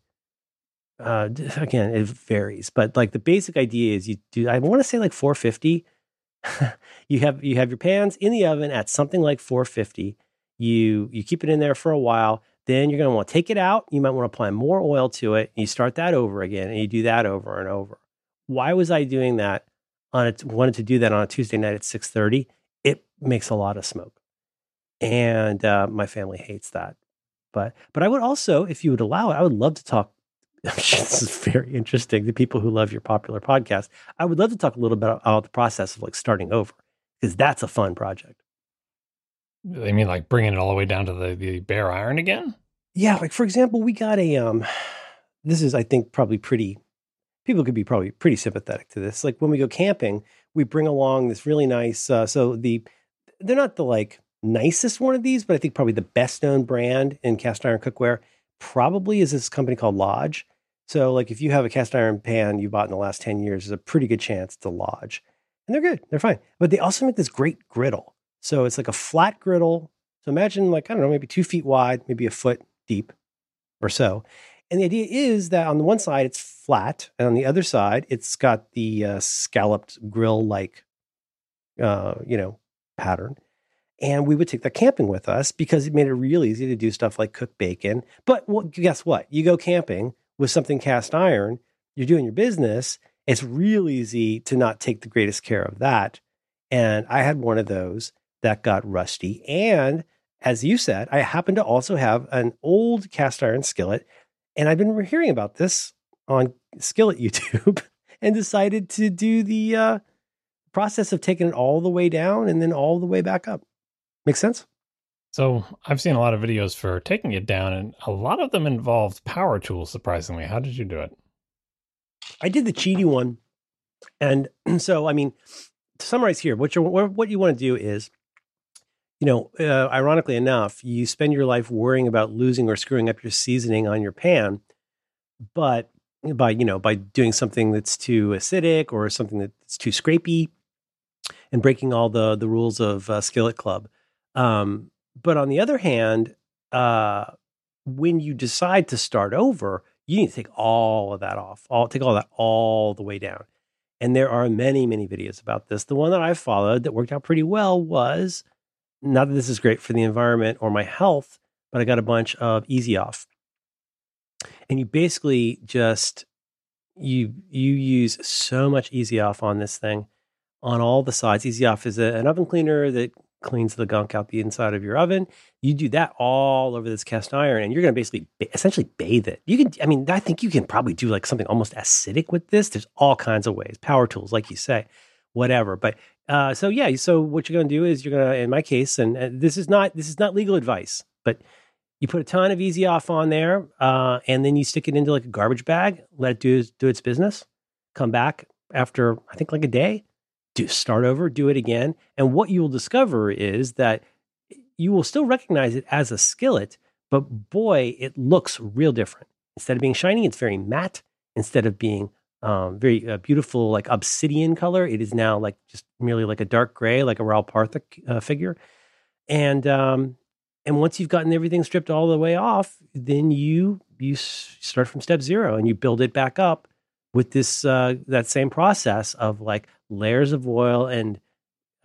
Uh, again, it varies, but like the basic idea is you do. I want to say like 450. you have you have your pans in the oven at something like 450. You you keep it in there for a while. Then you're going to want to take it out. You might want to apply more oil to it. You start that over again, and you do that over and over. Why was I doing that? On it, wanted to do that on a Tuesday night at 6:30. It makes a lot of smoke and uh, my family hates that. But but I would also, if you would allow it, I would love to talk. this is very interesting. The people who love your popular podcast, I would love to talk a little bit about the process of like starting over because that's a fun project. They mean like bringing it all the way down to the, the bare iron again? Yeah, like for example, we got a um. This is, I think, probably pretty. People could be probably pretty sympathetic to this. Like when we go camping, we bring along this really nice. Uh, so the they're not the like nicest one of these, but I think probably the best known brand in cast iron cookware probably is this company called Lodge. So, like, if you have a cast iron pan you bought in the last 10 years, there's a pretty good chance to Lodge. And they're good, they're fine. But they also make this great griddle. So, it's like a flat griddle. So, imagine, like, I don't know, maybe two feet wide, maybe a foot deep or so. And the idea is that on the one side, it's flat. And on the other side, it's got the uh, scalloped grill like, uh, you know, pattern and we would take that camping with us because it made it real easy to do stuff like cook bacon. But well, guess what? You go camping with something cast iron, you're doing your business. It's real easy to not take the greatest care of that. And I had one of those that got rusty. And as you said, I happen to also have an old cast iron skillet. And I've been hearing about this on Skillet YouTube and decided to do the uh, process of taking it all the way down and then all the way back up. Make sense? So I've seen a lot of videos for taking it down, and a lot of them involved power tools. Surprisingly, how did you do it? I did the cheaty one, and so I mean, to summarize here, what you what you want to do is, you know, uh, ironically enough, you spend your life worrying about losing or screwing up your seasoning on your pan, but by you know by doing something that's too acidic or something that's too scrapey, and breaking all the the rules of uh, Skillet Club um, but on the other hand, uh, when you decide to start over, you need to take all of that off, all take all that all the way down. And there are many, many videos about this. The one that I followed that worked out pretty well was not that this is great for the environment or my health, but I got a bunch of easy off. And you basically just you you use so much easy off on this thing on all the sides. Easy off is a, an oven cleaner that cleans the gunk out the inside of your oven. You do that all over this cast iron, and you're going to basically essentially bathe it. You can, I mean, I think you can probably do like something almost acidic with this. There's all kinds of ways, power tools, like you say, whatever. But uh, so yeah, so what you're going to do is you're going to, in my case, and uh, this is not this is not legal advice, but you put a ton of easy off on there, uh, and then you stick it into like a garbage bag, let it do do its business. Come back after I think like a day do start over, do it again. And what you will discover is that you will still recognize it as a skillet, but boy, it looks real different. Instead of being shiny, it's very matte. Instead of being um, very uh, beautiful, like obsidian color, it is now like just merely like a dark gray, like a Ral Partha uh, figure. And um, and once you've gotten everything stripped all the way off, then you you start from step zero and you build it back up with this uh, that same process of like layers of oil and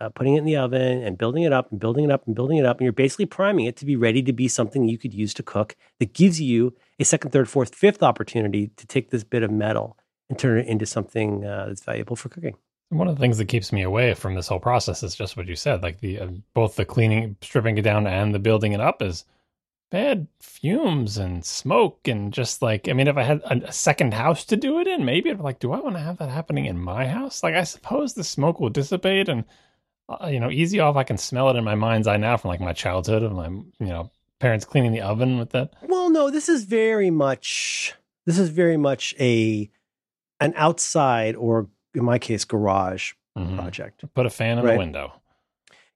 uh, putting it in the oven and building it up and building it up and building it up. And you're basically priming it to be ready to be something you could use to cook that gives you a second, third, fourth, fifth opportunity to take this bit of metal and turn it into something uh, that's valuable for cooking. One of the things that keeps me away from this whole process is just what you said, like the uh, both the cleaning, stripping it down, and the building it up is bad fumes and smoke and just like I mean, if I had a, second house to do it in, maybe I'd be like, do I want to have that happening in my house? Like, I suppose the smoke will dissipate and uh, you know, easy off. I can smell it in my mind's eye now from like my childhood of my you know parents cleaning the oven with that. Well, no, this is very much this is very much a an outside or in my case garage mm-hmm. project. Put a fan in right? the window.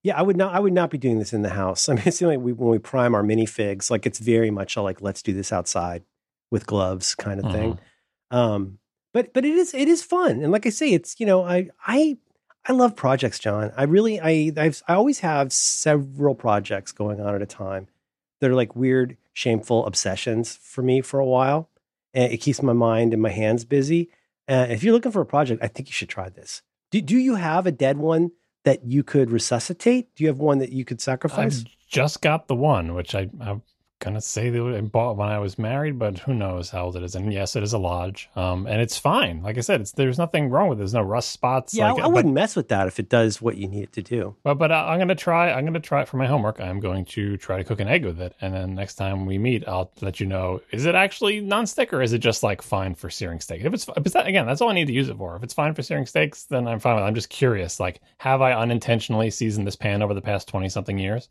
Yeah, I would not. I would not be doing this in the house. I mean, it's like we when we prime our minifigs, like it's very much a like let's do this outside with gloves kind of thing. Mm-hmm. Um, but but it is it is fun, and like I say, it's you know I I I love projects, John. I really I I've, I always have several projects going on at a time that are like weird, shameful obsessions for me for a while, and it keeps my mind and my hands busy. And if you're looking for a project, I think you should try this. Do do you have a dead one that you could resuscitate? Do you have one that you could sacrifice? I just got the one, which I, I gonna say that I bought when I was married, but who knows how old it is? And yes, it is a lodge, um, and it's fine. Like I said, it's there's nothing wrong with it. There's no rust spots. yeah, like, I, I wouldn't mess with that if it does what you need it to do. But but I- I'm gonna try. I'm gonna try it for my homework. I'm going to try to cook an egg with it, and then next time we meet, I'll let you know. Is it actually nonstick or is it just like fine for searing steak? If it's if it's that, again, that's all I need to use it for. If it's fine for searing steaks, then I'm fine with. it. I'm just curious. Like, have I unintentionally seasoned this pan over the past twenty something years,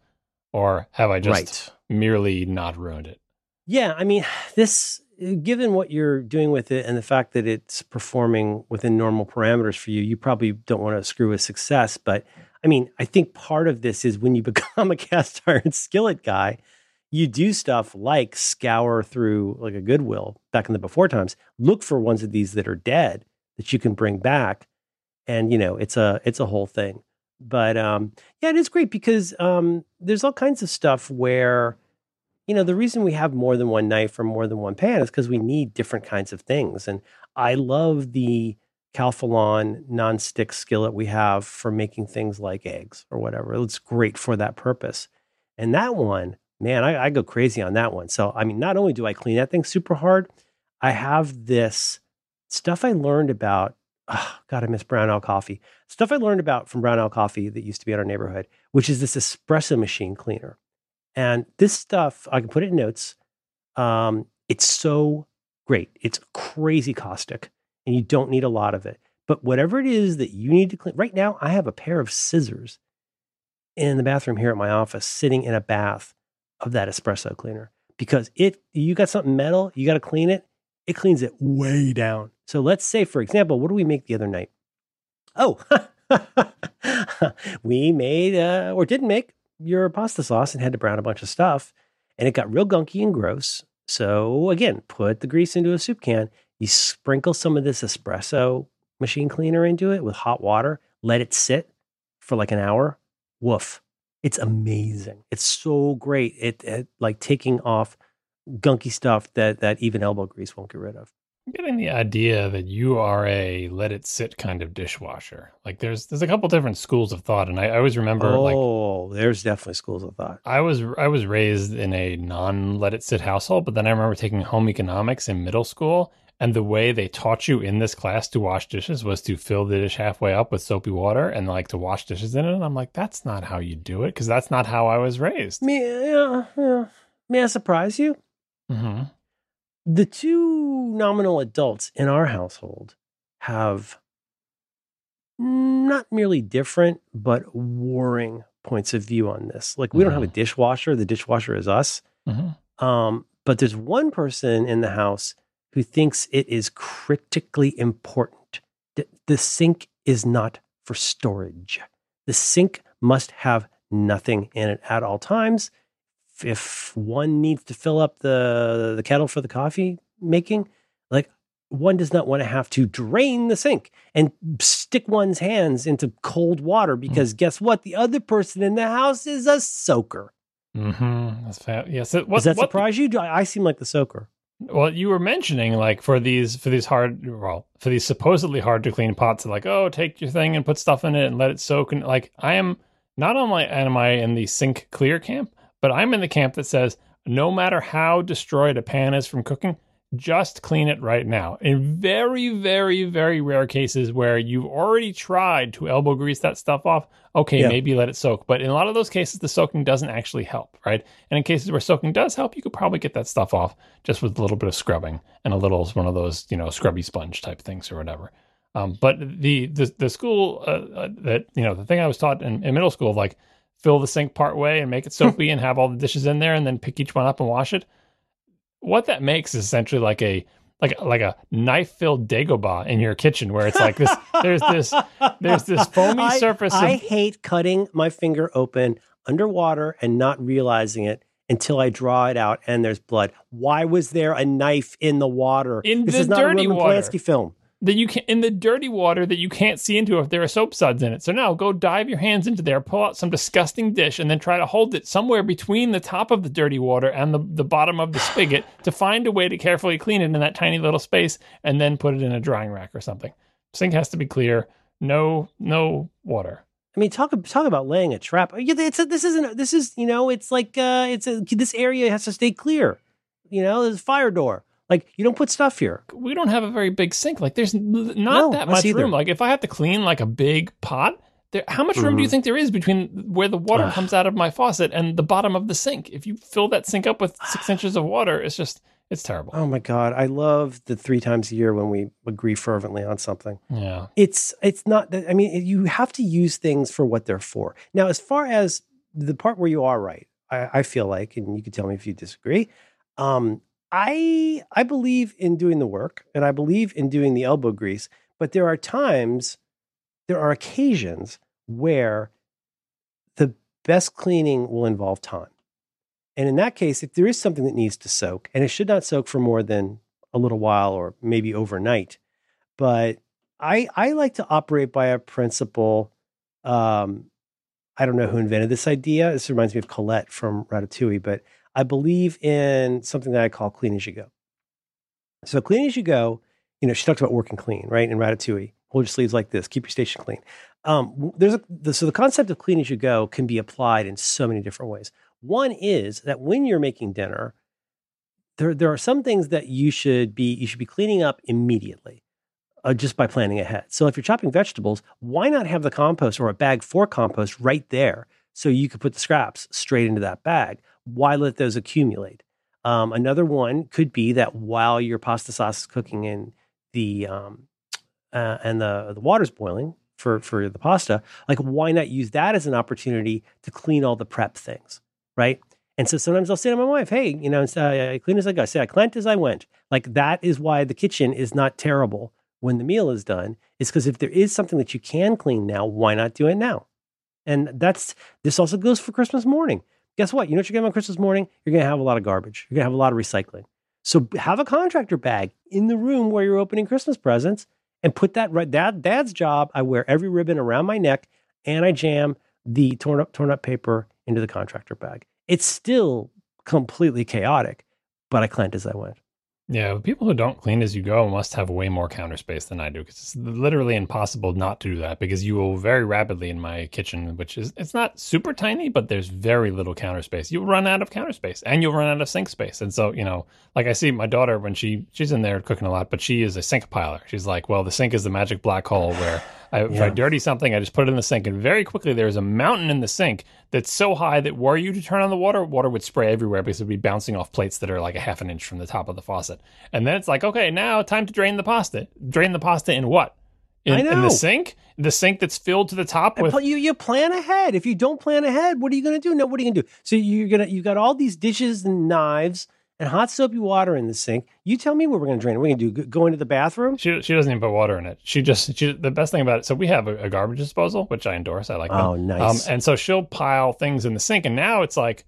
or have I just right. Merely not ruined it? Yeah, I mean, this given what you're doing with it and the fact that it's performing within normal parameters for you, you probably don't want to screw with success. But I mean, I think part of this is when you become a cast iron skillet guy, you do stuff like scour through like a Goodwill back in the before times, look for ones of these that are dead that you can bring back, and you know it's a it's a whole thing. But um, yeah, it is great because um, there's all kinds of stuff where you know, the reason we have more than one knife or more than one pan is because we need different kinds of things. And I love the Calphalon non-stick skillet we have for making things like eggs or whatever. It's great for that purpose. And that one, man, I, I go crazy on that one. So, I mean, not only do I clean that thing super hard, I have this stuff I learned about. Oh, God, I miss brown ale coffee. Stuff I learned about from brown ale coffee that used to be in our neighborhood, which is this espresso machine cleaner. And this stuff, I can put it in notes. Um, it's so great. It's crazy caustic, and you don't need a lot of it. But whatever it is that you need to clean, right now, I have a pair of scissors in the bathroom here at my office, sitting in a bath of that espresso cleaner because it you got something metal, you got to clean it. It cleans it way down. So let's say, for example, what do we make the other night? Oh, we made uh, or didn't make your pasta sauce and had to brown a bunch of stuff, and it got real gunky and gross. So again, put the grease into a soup can. You sprinkle some of this espresso machine cleaner into it with hot water. Let it sit for like an hour. Woof! It's amazing. It's so great. It, it like taking off gunky stuff that that even elbow grease won't get rid of. I'm getting the idea that you are a let it sit kind of dishwasher. Like there's there's a couple different schools of thought, and I, I always remember like oh, there's definitely schools of thought. I was I was raised in a non let it sit household, but then I remember taking home economics in middle school, and the way they taught you in this class to wash dishes was to fill the dish halfway up with soapy water and like to wash dishes in it. And I'm like, that's not how you do it because that's not how I was raised. Me, yeah, yeah. May I surprise you? hmm the two nominal adults in our household have not merely different but warring points of view on this. Like we don't have a dishwasher the dishwasher is us. Hmm um, but there's one person in the house who thinks it is critically important that the sink is not for storage. The sink must have nothing in it at all times if one needs to fill up the the kettle for the coffee making, like one does not want to have to drain the sink and stick one's hands into cold water because guess what? The other person in the house is a soaker. hmm That's fat. Yes. It, what, Does that what- surprise you? Do I, I seem like the soaker. Well, you were mentioning like for these for these hard well for these supposedly hard to clean pots, like oh take your thing and put stuff in it and let it soak and like I am not only am I in the sink clear camp, but I'm in the camp that says no matter how destroyed a pan is from cooking, just clean it right now. In very very very rare cases where you've already tried to elbow grease that stuff off, okay Yeah. maybe let it soak. But in a lot of those cases, the soaking doesn't actually help, right? And in cases where soaking does help, you could probably get that stuff off just with a little bit of scrubbing and a little one of those you know scrubby sponge type things or whatever. Um, but the the the school uh, uh, that you know the thing I was taught in, in middle school of like fill the sink part way and make it soapy and have all the dishes in there and then pick each one up and wash it. What that makes is essentially like a like like a knife filled Dagobah in your kitchen where it's like this. there's this there's this foamy I, surface. I of, hate cutting my finger open underwater and not realizing it until I draw it out and there's blood. Why was there a knife in the water? In this the is not dirty a Roman water. Polanski film. That you can in the dirty water that you can't see into if there are soap suds in it. So now go dive your hands into there, pull out some disgusting dish, and then try to hold it somewhere between the top of the dirty water and the, the bottom of the spigot to find a way to carefully clean it in that tiny little space and then put it in a drying rack or something. Sink has to be clear. No no water. I mean, talk talk about laying a trap. Yeah, It's a, this isn't. This is you know. It's like uh, it's a, this area has to stay clear. You know, there's a fire door. Like you don't put stuff here. We don't have a very big sink. Like there's not No, that much either. room. Like if I have to clean like a big pot, there, how much room do you Mhm. think there is between where the water Ugh. comes out of my faucet and the bottom of the sink? If you fill that sink up with six inches of water, it's just it's terrible. Oh my god, I love the three times a year when we agree fervently on something. Yeah. It's it's not that. I mean, you have to use things for what they're for. Now, as far as the part where you are right, I, I feel like, and you can tell me if you disagree. Um, I I believe in doing the work, and I believe in doing the elbow grease. But there are times, there are occasions where the best cleaning will involve time. And in that case, if there is something that needs to soak, and it should not soak for more than a little while or maybe overnight, but I I like to operate by a principle. Um, I don't know who invented this idea. This reminds me of Colette from Ratatouille, but I believe in something that I call clean as you go. So clean as you go, you know, she talked about working clean, right? In Ratatouille, hold your sleeves like this, keep your station clean. Um, there's a the, so the concept of clean as you go can be applied in so many different ways. One is that when you're making dinner, there there are some things that you should be you should be cleaning up immediately uh, just by planning ahead. So if you're chopping vegetables, why not have the compost or a bag for compost right there so you could put the scraps straight into that bag? Why let those accumulate? Um, another one could be that while your pasta sauce is cooking and the um, uh, and the the water's boiling for for the pasta, like why not use that as an opportunity to clean all the prep things, right? And so sometimes I'll say to my wife, "Hey, you know, uh, I clean as I go. I say I cleaned as I went." Like that is why the kitchen is not terrible when the meal is done. Is because if there is something that you can clean now, why not do it now? And that's this also goes for Christmas morning. Guess what? You know what you're getting on Christmas morning? You're going to have a lot of garbage. You're going to have a lot of recycling. So have a contractor bag in the room where you're opening Christmas presents and put that right. Dad, dad's job. I wear every ribbon around my neck and I jam the torn up torn up paper into the contractor bag. It's still completely chaotic, but I cleaned as I went. Yeah, people who don't clean as you go must have way more counter space than I do because it's literally impossible not to do that because you will very rapidly in my kitchen, which is it's not super tiny, but there's very little counter space. You'll run out of counter space and you'll run out of sink space. And so, you know, like I see my daughter when she she's in there cooking a lot, but she is a sink piler. She's like, well, the sink is the magic black hole where I, if I dirty something, I just put it in the sink, and very quickly there's a mountain in the sink that's so high that were you to turn on the water, water would spray everywhere because it would be bouncing off plates that are like a half an inch from the top of the faucet. And then it's like, okay, now time to drain the pasta. Drain the pasta in what? In, I in the sink, the sink that's filled to the top with. You you plan ahead. If you don't plan ahead, what are you going to do? No, what are you going to do? So you're gonna you got all these dishes and knives and hot soapy water in the sink. You tell me what we're going to drain. We're going to do? Go- into the bathroom? She, she doesn't even put water in it. She just she the best thing about it. So we have a, a garbage disposal, which I endorse. I like. them. Oh, nice. Um, and so she'll pile things in the sink, and now it's like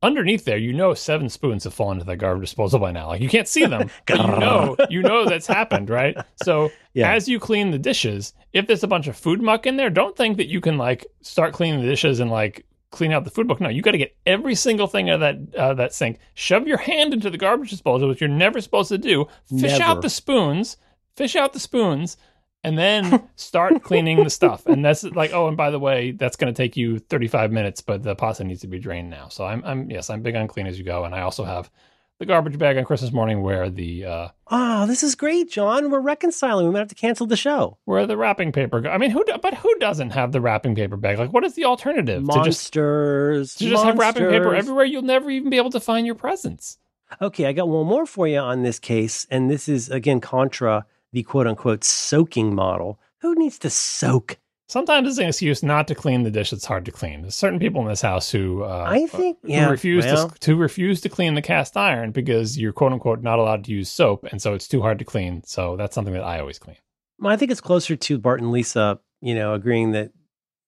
underneath there, you know, seven spoons have fallen into the garbage disposal by now. Like you can't see them, but you know, you know that's happened, right? So Yeah. as you clean the dishes, if there's a bunch of food muck in there, don't think that you can like start cleaning the dishes and like clean out the food book. No, you got to get every single thing out of that uh, that sink. Shove your hand into the garbage disposal, which you're never supposed to do. Fish Never. out the spoons. Fish out the spoons. And then start cleaning the stuff. And that's like, oh, and by the way, that's going to take you 35 minutes, but the pasta needs to be drained now. So I'm, I'm, yes, I'm big on clean as you go. And I also have the garbage bag on Christmas morning where the, uh, Oh, this is great, John. We're reconciling. We might have to cancel the show. where the wrapping paper. Go- I mean, who? do- But who doesn't have the wrapping paper bag? Like, what is the alternative to just Monsters. to just have wrapping paper everywhere? You'll never even be able to find your presents. Okay, I got one more for you on this case, and this is again contra the quote unquote soaking model. Who needs to soak Sometimes it's an excuse not to clean the dish that's hard to clean. There's certain people in this house who uh, I think who yeah, refuse well, to to refuse to clean the cast iron because you're quote unquote not allowed to use soap, and so it's too hard to clean. So that's something that I always clean. Well, I think it's closer to Bart and Lisa, you know, agreeing that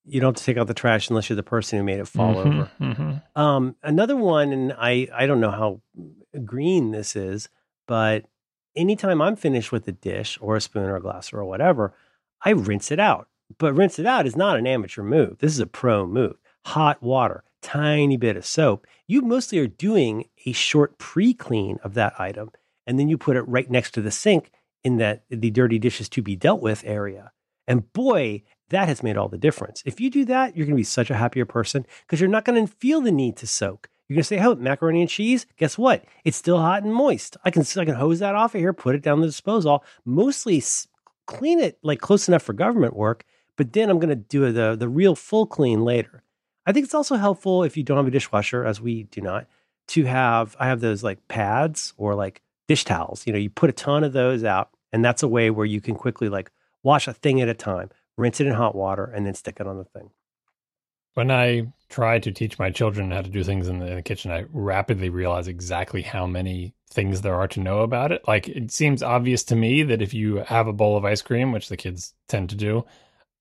you don't have to take out the trash unless you're the person who made it fall Mhm, over. mhm. Um, another one, and I I don't know how green this is, but anytime I'm finished with a dish or a spoon or a glass or whatever, I rinse it out. But rinse it out is not an amateur move. This is a pro move. Hot water, tiny bit of soap. You mostly are doing a short pre-clean of that item, and then you put it right next to the sink in that the dirty dishes to be dealt with area. And boy, that has made all the difference. If you do that, you're going to be such a happier person because you're not going to feel the need to soak. You're going to say, "Oh, macaroni and cheese. Guess what? It's still hot and moist. I can I can hose that off of here, put it down the disposal, mostly clean it like close enough for government work, but then I'm going to do the the real full clean later." I think it's also helpful if you don't have a dishwasher, as we do not, to have I have those like pads or like dish towels. You know, you put a ton of those out, and that's a way where you can quickly like wash a thing at a time, rinse it in hot water, and then stick it on the thing. When I try to teach my children how to do things in the, in the kitchen, I rapidly realize exactly how many things there are to know about it. Like it seems obvious to me that if you have a bowl of ice cream, which the kids tend to do,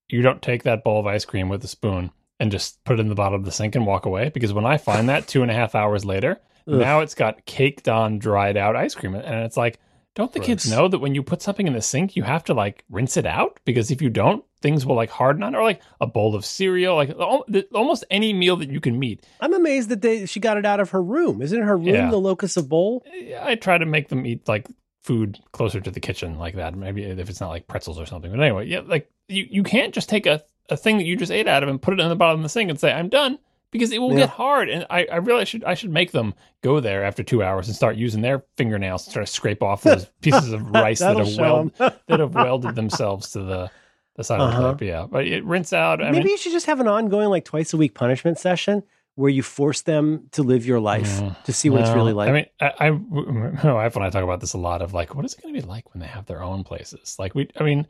you don't take that bowl of ice cream with a spoon and just put it in the bottom of the sink and walk away. Because when I find that two and a half hours later, Ugh. now it's got caked on, dried out ice cream. And it's like, don't the kids know that when you put something in the sink, you have to like rinse it out? Because if you don't, things will like harden on, or like a bowl of cereal, like al- almost any meal that you can meet. I'm amazed that they she got it out of her room. Isn't her room Yeah. the locus of bowl? I try to make them eat like food closer to the kitchen like that. Maybe if it's not like pretzels or something. But anyway, yeah, like you, you can't just take a, a thing that you just ate out of and put it in the bottom of the sink and say, I'm done. Because it will Yeah. get hard. And I, I really should I should make them go there after two hours and start using their fingernails to try to scrape off those pieces of rice that have show weld, 'em. that have welded themselves to the the side of the Uh-huh. But yeah. But it rinse out. I Maybe mean you should just have an ongoing like twice a week punishment session where you force them to live your life Mm, to see what it's really like. I mean, I, I, my wife and I talk about this a lot of like, what is it going to be like when they have their own places? Like we, I mean,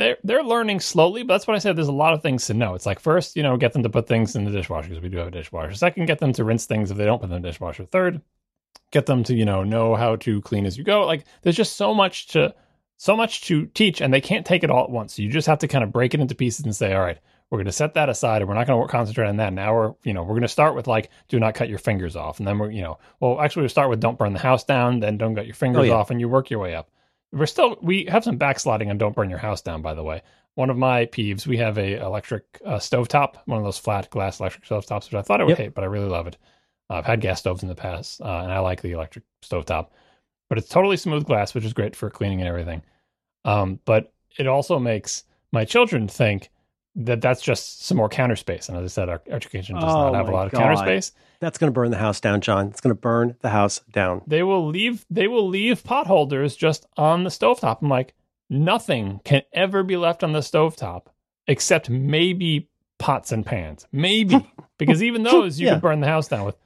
they're they're learning slowly, but that's what I said. There's a lot of things to know. It's like first, you know, get them to put things in the dishwasher because we do have a dishwasher. Second, get them to rinse things if they don't put them in the dishwasher. Third, get them to you know know how to clean as you go. Like there's just so much to so much to teach, and they can't take it all at once. So you just have to kind of break it into pieces and say, all right, we're going to set that aside, and we're not going to concentrate on that. Now we're you know we're going to start with like do not cut your fingers off, and then we're you know well actually we start with don't burn the house down, then don't cut your oh, fingers Oh, yeah. off, and you work your way up. We're still we have some backsliding on don't burn your house down. By the way, one of my peeves we have a electric uh, stovetop, one of those flat glass electric stovetops, which I thought I would Yep. hate, but I really love it. Uh, I've had gas stoves in the past, uh, and I like the electric stovetop. But it's totally smooth glass, which is great for cleaning and everything. Um, but it also makes my children think that that's just some more counter space. And as I said, our, education does Oh not have a lot of counter space. That's going to burn the house down, John. It's going to burn the house down. They will leave. They will leave pot holders just on the stovetop. I'm like, nothing can ever be left on the stovetop except maybe pots and pans, maybe because even those you Yeah. could burn the house down with.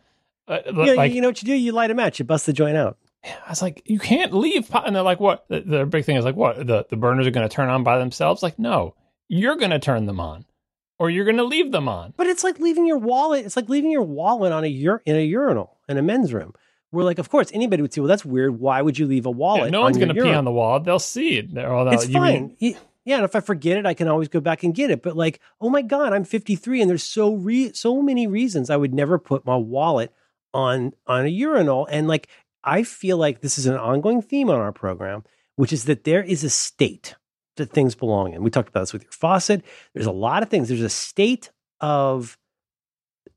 Uh, Yeah, like, you know what you do? You light a match. You bust the joint out. I was like, you can't leave pot. And they're like, what? The, the big thing is like, what? The, the burners are going to turn on by themselves? Like, no, you're going to turn them on or you're going to leave them on. But it's like leaving your wallet. It's like leaving your wallet on a ur- in a urinal in a men's room. Where like, of course, anybody would say, "Well, that's weird. Why would you leave a wallet?" Yeah, no one's going to pee on the wall. They'll see it. They're- oh, It's you- fine. Y- Yeah, and if I forget it, I can always go back and get it. But like, oh my god, I'm 53, and there's so re- so many reasons I would never put my wallet on on a urinal. And like, I feel like this is an ongoing theme on our program, which is that there is a state that things belong in. We talked about this with your faucet. There's a lot of things. There's a state of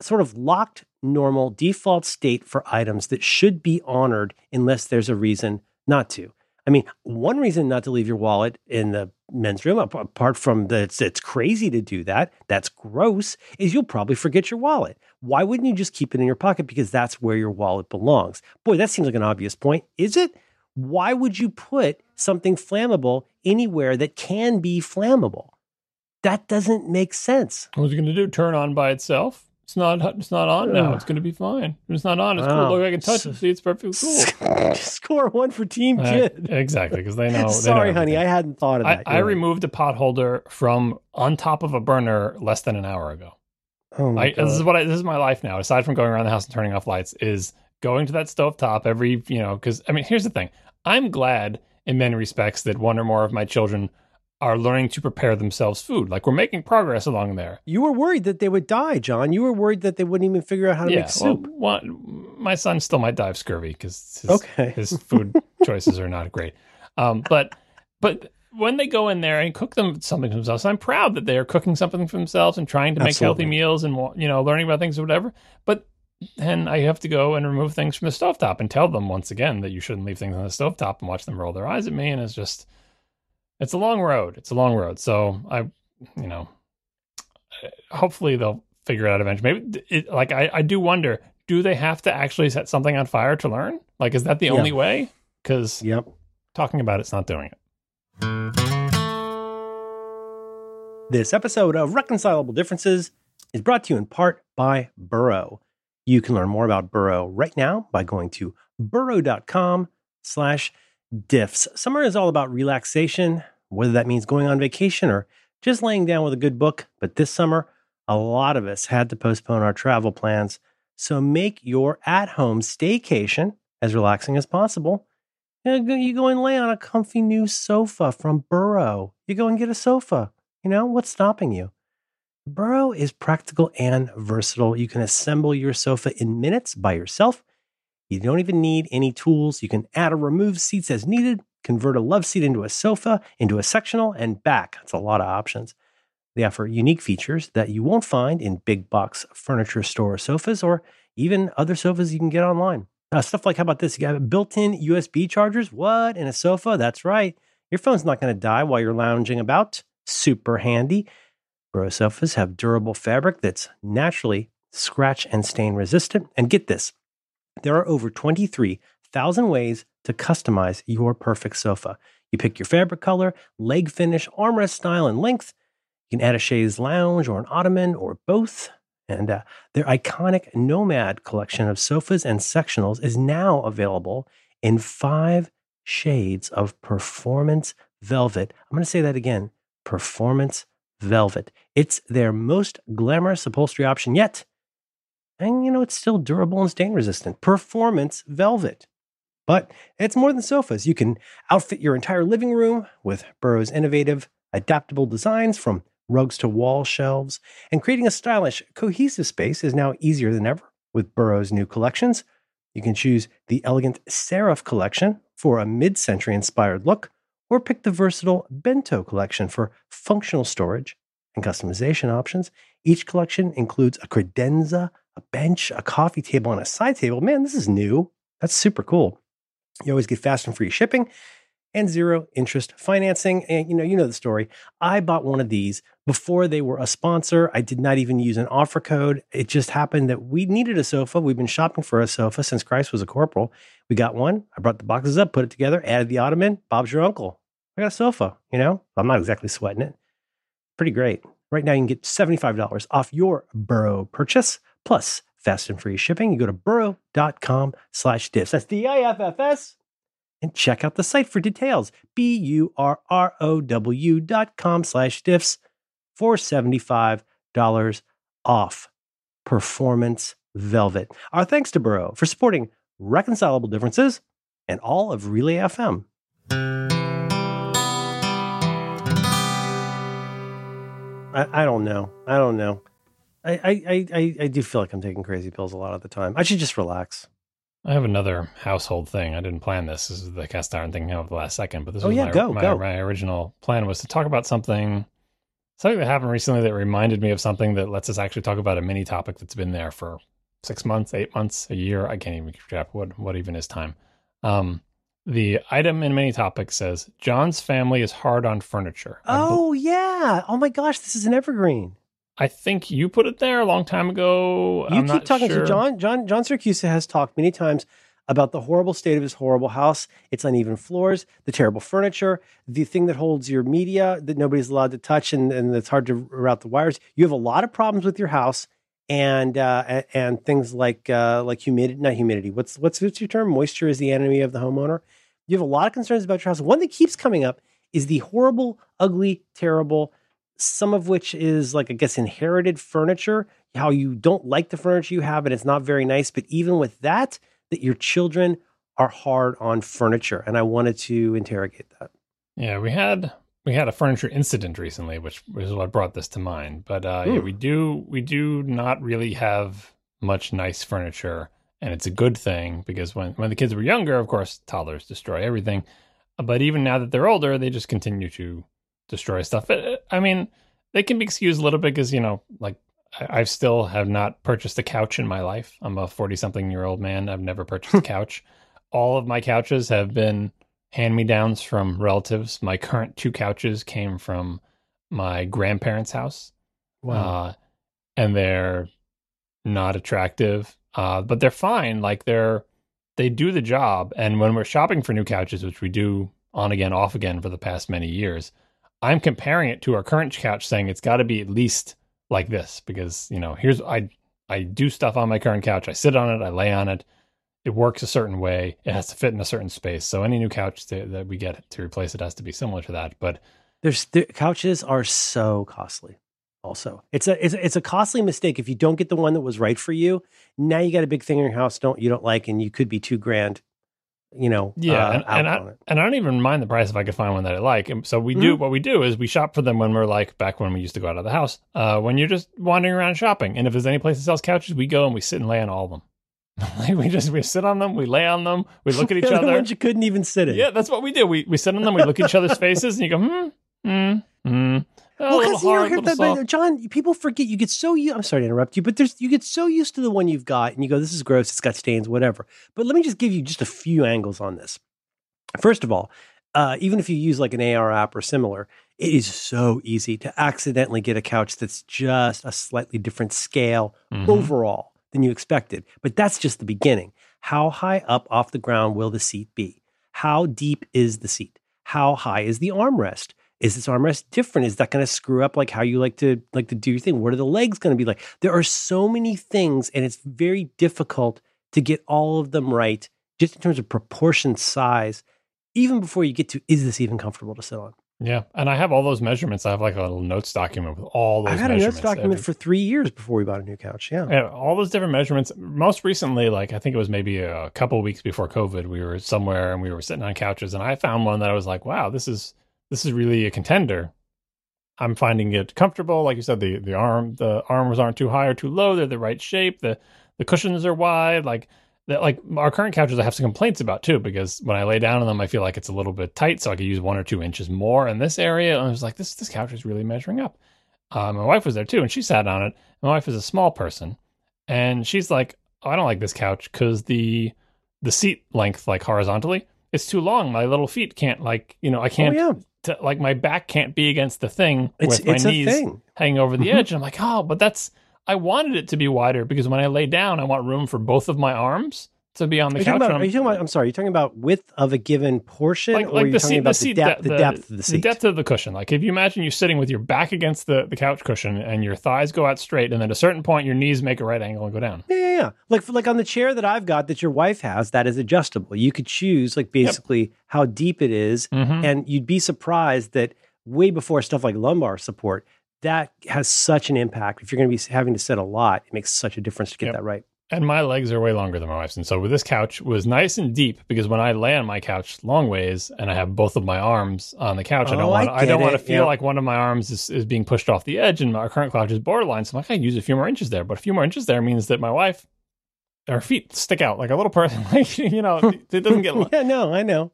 sort of locked normal default state for items that should be honored unless there's a reason not to. I mean, one reason not to leave your wallet in the men's room, apart from that it's, it's crazy to do that, that's gross, is you'll probably forget your wallet. Why wouldn't you just keep it in your pocket? Because that's where your wallet belongs. Boy, that seems like an obvious point. Is it? Why would you put something flammable anywhere that can be flammable? That doesn't make sense. What's it going to do? Turn on by itself? It's not. It's not on now. It's going to be fine. It's not on. It's Wow. cool. Look, I can touch it. See, it's perfectly cool. Score one for Team Kid. exactly, because they know. they Sorry, know honey, I hadn't thought of that. I right. removed a pot holder from on top of a burner less than an hour ago. Oh my I, this is what I, this is my life now. Aside from going around the house and turning off lights, is going to that stove top every you know. Because I mean, here's the thing. I'm glad in many respects that one or more of my children are learning to prepare themselves food. Like we're making progress along there. You were worried that they would die, John. You were worried that they wouldn't even figure out how to yeah. make soup. Well, one, my son still might die of scurvy because his, okay. his food choices are not great. Um, but but when they go in there and cook them something for themselves, I'm proud that they are cooking something for themselves and trying to make healthy meals and you know learning about things or whatever. But then I have to go and remove things from the stovetop and tell them once again that you shouldn't leave things on the stovetop and watch them roll their eyes at me. And it's just it's a long road. It's a long road. So I you know hopefully they'll figure it out eventually. Maybe it, like I, I do wonder, do they have to actually set something on fire to learn? Like, is that the Yeah. only way? Because Yep. talking about it's not doing it. This episode of Reconcilable Differences is brought to you in part by Burrow. You can learn more about Burrow right now by going to burrow.com slash diffs. Summer is all about relaxation, whether that means going on vacation or just laying down with a good book. But this summer, a lot of us had to postpone our travel plans. So make your at-home staycation as relaxing as possible. You go and lay on a comfy new sofa from Burrow. You go and get a sofa. You know, what's stopping you? Burrow is practical and versatile. You can assemble your sofa in minutes by yourself. You don't even need any tools. You can add or remove seats as needed, convert a love seat into a sofa, into a sectional, and back. That's a lot of options. They offer unique features that you won't find in big box furniture store sofas or even other sofas you can get online. Uh, stuff like, how about this? You got built in USB chargers? What? In a sofa? That's right. Your phone's not going to die while you're lounging about. Super handy. Burrow sofas have durable fabric that's naturally scratch and stain resistant. And get this there are over 23,000 ways to customize your perfect sofa. You pick your fabric color, leg finish, armrest style, and length. You can add a chaise lounge or an ottoman or both. And uh, their iconic Nomad collection of sofas and sectionals is now available in five shades of performance velvet. I'm going to say that again performance velvet. It's their most glamorous upholstery option yet. And you know, it's still durable and stain resistant. Performance velvet. But it's more than sofas. You can outfit your entire living room with Burrow's innovative, adaptable designs from rugs to wall shelves. And creating a stylish, cohesive space is now easier than ever with Burrow's new collections. You can choose the elegant Serif collection for a mid century inspired look, or pick the versatile Bento collection for functional storage and customization options. Each collection includes a credenza, a bench, a coffee table, and a side table. Man, this is new. That's super cool. You always get fast and free shipping and zero interest financing. And you know, you know the story. I bought one of these before they were a sponsor. I did not even use an offer code. It just happened that we needed a sofa. We've been shopping for a sofa since Christ was a corporal. We got one. I brought the boxes up, put it together, added the ottoman. Bob's your uncle. I got a sofa, you know? I'm not exactly sweating it. Pretty great. Right now you can get $75 off your Burrow purchase plus fast and free shipping. You go to burrow.com slash diffs. That's D-I-F-F-S. And check out the site for details. B-U-R-R-O-W dot com slash diffs for $75 off performance velvet. Our thanks to Burrow for supporting reconcilable differences and all of Relay FM. I, I don't know. I don't know. I, I, I, I- I do feel like I'm taking crazy pills a lot of the time. I should just relax. I have another household thing. I didn't plan this. This is the cast iron thing of the last second, but this Oh, was yeah, my, go, my, go. my original plan was to talk about something something that happened recently that reminded me of something that lets us actually talk about a mini topic that's been there for six months, eight months, a year. I can't even keep track. What what even is time? Um, the item in mini topic says John's family is hard on furniture. Oh, yeah. Oh, my gosh. This is an evergreen. I think you put it there a long time ago. You I'm keep talking sure. to John. John John Siracusa has talked many times about the horrible state of his horrible house, its uneven floors, the terrible furniture, the thing that holds your media that nobody's allowed to touch and, and it's hard to route the wires. You have a lot of problems with your house, and uh, and things like uh, like humidity, not humidity. What's what's what's your term? Moisture is the enemy of the homeowner. You have a lot of concerns about your house. One that keeps coming up is the horrible, ugly, terrible. Some of which is like I guess inherited furniture. How you don't like the furniture you have, and it's not very nice. But even with that, that your children are hard on furniture, and I wanted to interrogate that. Yeah, we had we had a furniture incident recently, which is what brought this to mind. But uh, yeah, we do we do not really have much nice furniture, and it's a good thing because when when the kids were younger, of course, toddlers destroy everything. But even now that they're older, they just continue to destroy stuff. But, I mean, they can be excused a little bit because you know, like I, I still have not purchased a couch in my life. I'm a forty something year old man. I've never purchased a couch. All of my couches have been hand me downs from relatives. My current two couches came from my grandparents' house. Wow. Uh, and they're not attractive, uh, but they're fine. Like they're, they do the job. And when we're shopping for new couches, which we do on again, off again for the past many years, I'm comparing it to our current couch saying it's got to be at least like this because, you know, here's, I, I do stuff on my current couch. I sit on it, I lay on it it works a certain way. It has to fit in a certain space. So any new couch to, that we get to replace it has to be similar to that. But there's the couches are so costly. Also, it's a it's a, it's a costly mistake if you don't get the one that was right for you. Now you got a big thing in your house don't you don't like, and you could be two grand. You know, yeah, uh, and, and I and I don't even mind the price if I could find one that I like. And so we mm-hmm. do what we do is we shop for them when we're like back when we used to go out of the house. Uh, when you're just wandering around shopping, and if there's any place that sells couches, we go and we sit and lay on all of them. like we just we sit on them, we lay on them, we look at each other. The ones you couldn't even sit in. Yeah, that's what we do. We we sit on them, we look at each other's faces, and you go, hmm, hmm, hmm. Oh, well, because you know, the, but, John, people forget. You get so you. I'm sorry to interrupt you, but there's you get so used to the one you've got, and you go, "This is gross. It's got stains, whatever." But let me just give you just a few angles on this. First of all, uh, even if you use like an AR app or similar, it is so easy to accidentally get a couch that's just a slightly different scale mm-hmm. overall than you expected. But that's just the beginning. How high up off the ground will the seat be? How deep is the seat? How high is the armrest? Is this armrest different? Is that going to screw up like how you like to like to do your thing? What are the legs going to be like? There are so many things, and it's very difficult to get all of them right, just in terms of proportion, size, even before you get to is this even comfortable to sit on? Yeah, and I have all those measurements. I have like a little notes document with all those. I had a notes document every, for three years before we bought a new couch. Yeah. yeah, all those different measurements. Most recently, like I think it was maybe a couple weeks before COVID, we were somewhere and we were sitting on couches, and I found one that I was like, "Wow, this is this is really a contender." I'm finding it comfortable. Like you said, the the arm the arms aren't too high or too low. They're the right shape. The the cushions are wide. Like that like our current couches I have some complaints about too because when I lay down on them I feel like it's a little bit tight so I could use one or two inches more in this area and I was like this this couch is really measuring up. Uh, my wife was there too and she sat on it. My wife is a small person and she's like oh, I don't like this couch because the the seat length like horizontally it's too long. My little feet can't like you know I can't oh, yeah. T- like my back can't be against the thing it's, with my it's knees hanging over the mm-hmm. edge. And I'm like oh but that's I wanted it to be wider because when I lay down, I want room for both of my arms to be on the are couch. About, are you talking about? I'm sorry. Are you talking about width of a given portion, like, or like are you the talking seat, about the, seat, the, depth, the, the, depth of the seat? The depth of the cushion. Like if you imagine you're sitting with your back against the, the couch cushion and your thighs go out straight, and then at a certain point your knees make a right angle and go down. Yeah, yeah, yeah. Like like on the chair that I've got that your wife has, that is adjustable. You could choose like basically yep. how deep it is, mm-hmm. and you'd be surprised that way before stuff like lumbar support that has such an impact. If you're going to be having to sit a lot, it makes such a difference to get yep. that right. And my legs are way longer than my wife's. And so with this couch was nice and deep because when I lay on my couch long ways and I have both of my arms on the couch, oh, I don't want I, I don't want to feel yep. like one of my arms is, is being pushed off the edge and my current couch is borderline. So I'm like, I use a few more inches there. But a few more inches there means that my wife her feet stick out like a little person. Like you know, it doesn't get. yeah, no, I know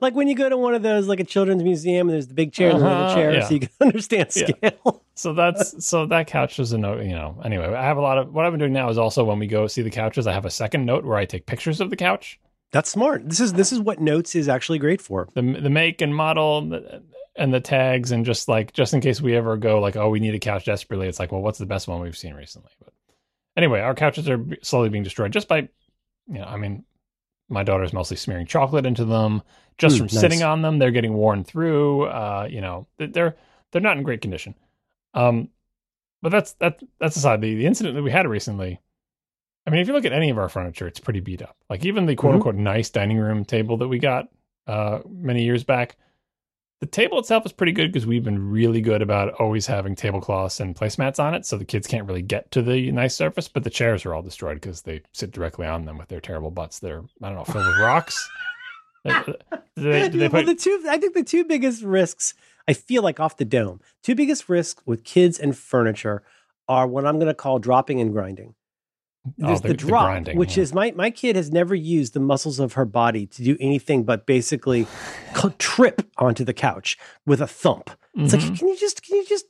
like when you go to one of those like a children's museum and there's the big uh-huh, and the chairs, yeah. so you can understand scale. Yeah. So that's so that couch is a note, you know. Anyway, I have a lot of what I've been doing now is also when we go see the couches, I have a second note where I take pictures of the couch. That's smart. This is this is what notes is actually great for. The the make and model and the tags and just like just in case we ever go like oh we need a couch desperately, it's like well what's the best one we've seen recently. But anyway, our couches are slowly being destroyed just by you know I mean my daughter's mostly smearing chocolate into them just mm, from nice. sitting on them. They're getting worn through. Uh, you know, they're they're not in great condition. Um, but that's that that's aside. The, the incident that we had recently. I mean, if you look at any of our furniture, it's pretty beat up. Like even the quote Mhm. unquote nice dining room table that we got uh, many years back, the table itself is pretty good because we've been really good about always having tablecloths and placemats on it, so the kids can't really get to the nice surface. But the chairs are all destroyed because they sit directly on them with their terrible butts. They're I don't know filled with rocks. Do they, do they well, the two, I think the two biggest risks, I feel like off the dome, two biggest risks with kids and furniture are what I'm going to call dropping and grinding. Oh, There's the- the, the drop, grinding, which yeah. is my my kid has never used the muscles of her body to do anything but basically trip onto the couch with a thump. It's Mhm. like, can you just can you just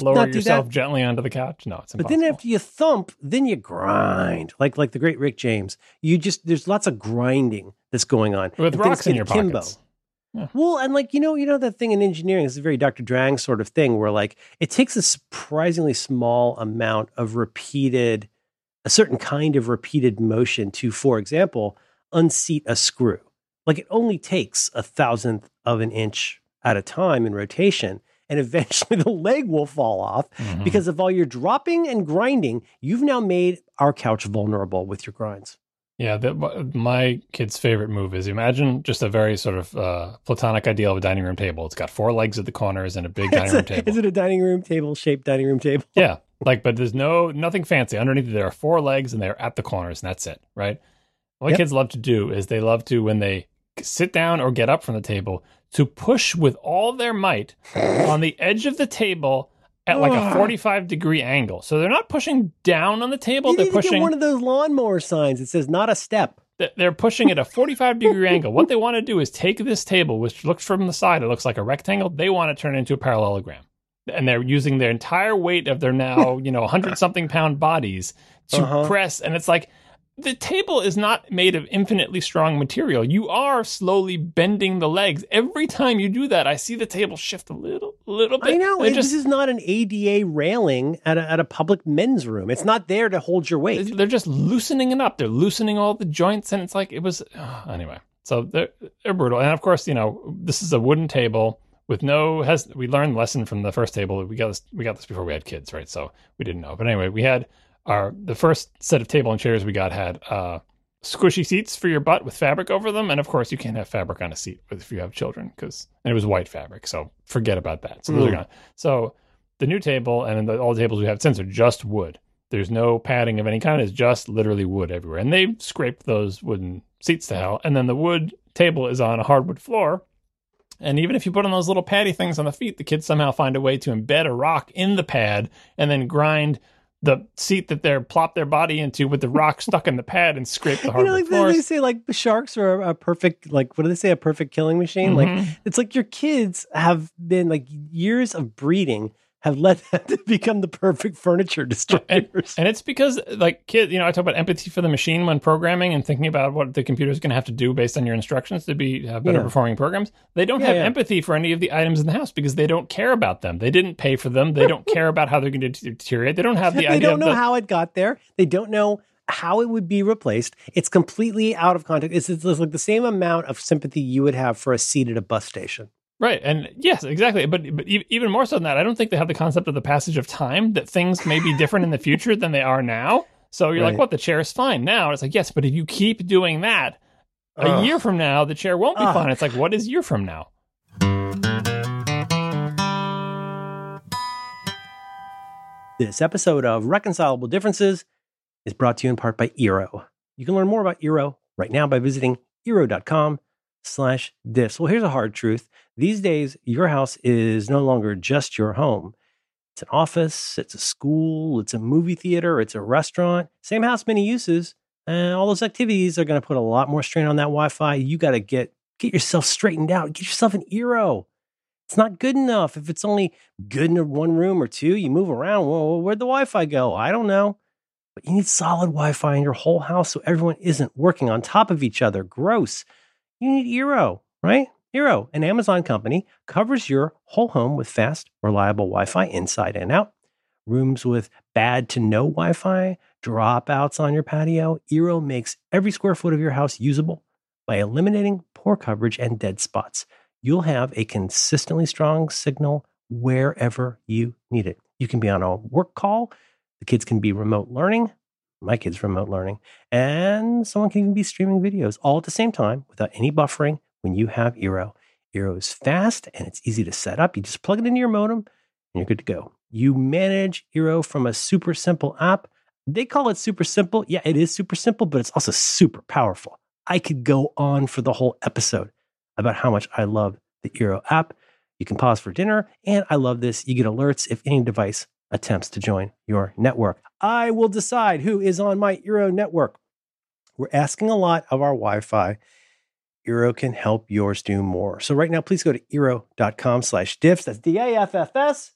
lower yourself that? gently onto the couch. No, it's impossible. But then after you thump, then you grind, like like the great Rick James. You just there's lots of grinding that's going on with and rocks in your akimbo. pockets. Well, and like you know, you know that thing in engineering This is a very Dr. Drang sort of thing where like it takes a surprisingly small amount of repeated, a certain kind of repeated motion to, for example, unseat a screw. Like it only takes a thousandth of an inch at a time in rotation, and eventually the leg will fall off Mhm. because of all your dropping and grinding. You've now made our couch vulnerable with your grinds. Yeah, the, my kid's favorite move is imagine just a very sort of uh, platonic ideal of a dining room table. It's got four legs at the corners and a big dining Is room table. Is it a dining room table shaped dining room table? Yeah, like, but there's no nothing fancy underneath. There are four legs and they're at the corners, and that's it, right? What Yep. kids love to do is they love to when they sit down or get up from the table to push with all their might on the edge of the table at like a 45 degree angle. So they're not pushing down on the table; You they're need to pushing. get one of those lawnmower signs that says "not a step." they're pushing at a 45 degree angle. What they want to do is take this table, which looks from the side, it looks like a rectangle. They want to turn it into a parallelogram. And they're using their entire weight of their now, you know, 100 something pound bodies to Uh-huh. press. And it's like, the table is not made of infinitely strong material. You are slowly bending the legs. Every time you do that, I see the table shift a little, little bit. I know it- just, this is not an ADA railing at a, at a public men's room. It's not there to hold your weight. they're just loosening it up. They're loosening all the joints, and it's like it was uh, anyway. So they're they're brutal, and of course, you know, this is a wooden table with no has. We learned the lesson from the first table. We got this. We got this before we had kids, right? So we didn't know. But anyway, we had our the first set of table and chairs we got had uh, squishy seats for your butt with fabric over them, and of course, you can't have fabric on a seat if you have children because and it was white fabric. So forget about that. So those are Mm. gone. So the new table and the, all the tables we have since are just wood. There's no padding of any kind. It's just literally wood everywhere. And they scraped those wooden seats to hell. And then the wood table is on a hardwood floor. And even if you put on those little paddy things on the feet, the kids somehow find a way to embed a rock in the pad and then grind the seat that they're plop their body into with the rock stuck in the pad and scrape the You hardwood know, like they, floors. they say, like sharks are a, perfect, like what do they say, a perfect killing machine? Like Mhm. it's like your kids have been like years of breeding have led them to become the perfect furniture destroyers. And it's because, like, kids, you know, I talk about empathy for the machine when programming and thinking about what the computer is going to have to do based on your instructions to be have better Yeah. performing programs. They don't Yeah, have yeah. empathy for any of the items in the house because they don't care about them. They didn't pay for them. They don't care about how they're going to deteriorate. They don't have the they idea. don't of know the, how it got there. They don't know how it would be replaced. It's completely out of context. It's, it's like the same amount of sympathy you would have for a seat at a bus station. Right, and yes, exactly. But but even more so than that, I don't think they have the concept of the passage of time that things may be different in the future than they are now. So you're like, what? The chair is fine now. It's like, yes, but if you keep doing that, a Ugh. year from now, the chair won't be Ugh. fine. It's like, what is year from now? This episode of Reconcilable Differences is brought to you in part by Eero. You can learn more about Eero right now by visiting eero.com slash diffs. Well, here's a hard truth. These days, your house is no longer just your home. It's an office, it's a school, it's a movie theater, it's a restaurant. Same house, many uses. And all those activities are going to put a lot more strain on that Wi-Fi. You got to get get yourself straightened out. Get yourself an Eero. It's not good enough. If it's only good in one room or two, you move around. Well, where'd the Wi Fi go? I don't know. But you need solid Wi Fi in your whole house so everyone isn't working on top of each other. Gross. You need Eero, right? Eero, an Amazon company, covers your whole home with fast, reliable Wi Fi inside and out. Rooms with bad to no Wi Fi, dropouts on your patio. Eero makes every square foot of your house usable by eliminating poor coverage and dead spots you'll have a consistently strong signal wherever you need it. You can be on a work call. The kids can be remote learning. My kids remote learning. And someone can even be streaming videos all at the same time without any buffering when you have Eero. Eero is fast and it's easy to set up. You just plug it into your modem and you're good to go. You manage Eero from a super simple app. They call it super simple. Yeah, it is super simple, but it's also super powerful. I could go on for the whole episode about how much I love the Eero app. You can pause for dinner, and I love this. You get alerts if any device attempts to join your network. I will decide who is on my Eero network. We're asking a lot of our Wi Fi. Eero can help yours do more. So right now, please go to Eero.com slash diffs. That's D-A-F-F-S.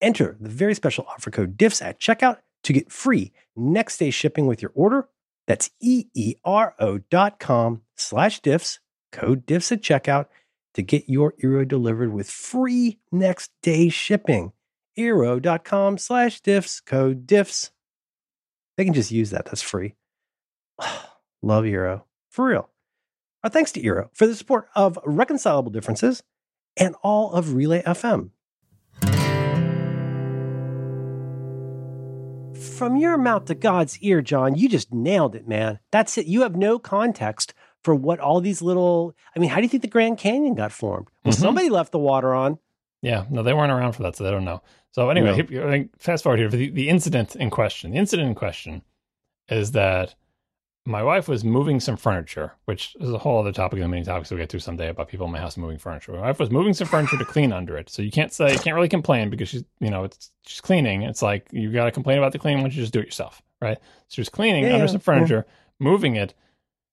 Enter the very special offer code diffs at checkout to get free next day shipping with your order. That's E-E-R-O dot com slash diffs, code diffs at checkout to get your Eero delivered with free next day shipping. Eero.com slash diffs, code diffs. They can just use that. That's free. Love Eero. For real. Our thanks to Eero for the support of Reconcilable Differences and all of Relay FM. From your mouth to God's ear, John, you just nailed it, man. That's it. You have no context for what all these little. I mean, how do you think the Grand Canyon got formed? Well, Mhm. somebody left the water on. Yeah, no, they weren't around for that, so they don't know. So anyway, No. fast forward here for the, the incident in question. The incident in question is that my wife was moving some furniture, which is a whole other topic of the many topics we'll get to someday about people in my house moving furniture. My wife was moving some furniture to clean under it. So you can't say, you can't really complain because she's, you know, it's she's cleaning. It's like you got to complain about the cleaning when you just do it yourself, right? So she was cleaning Yeah, under yeah, some furniture, moving it.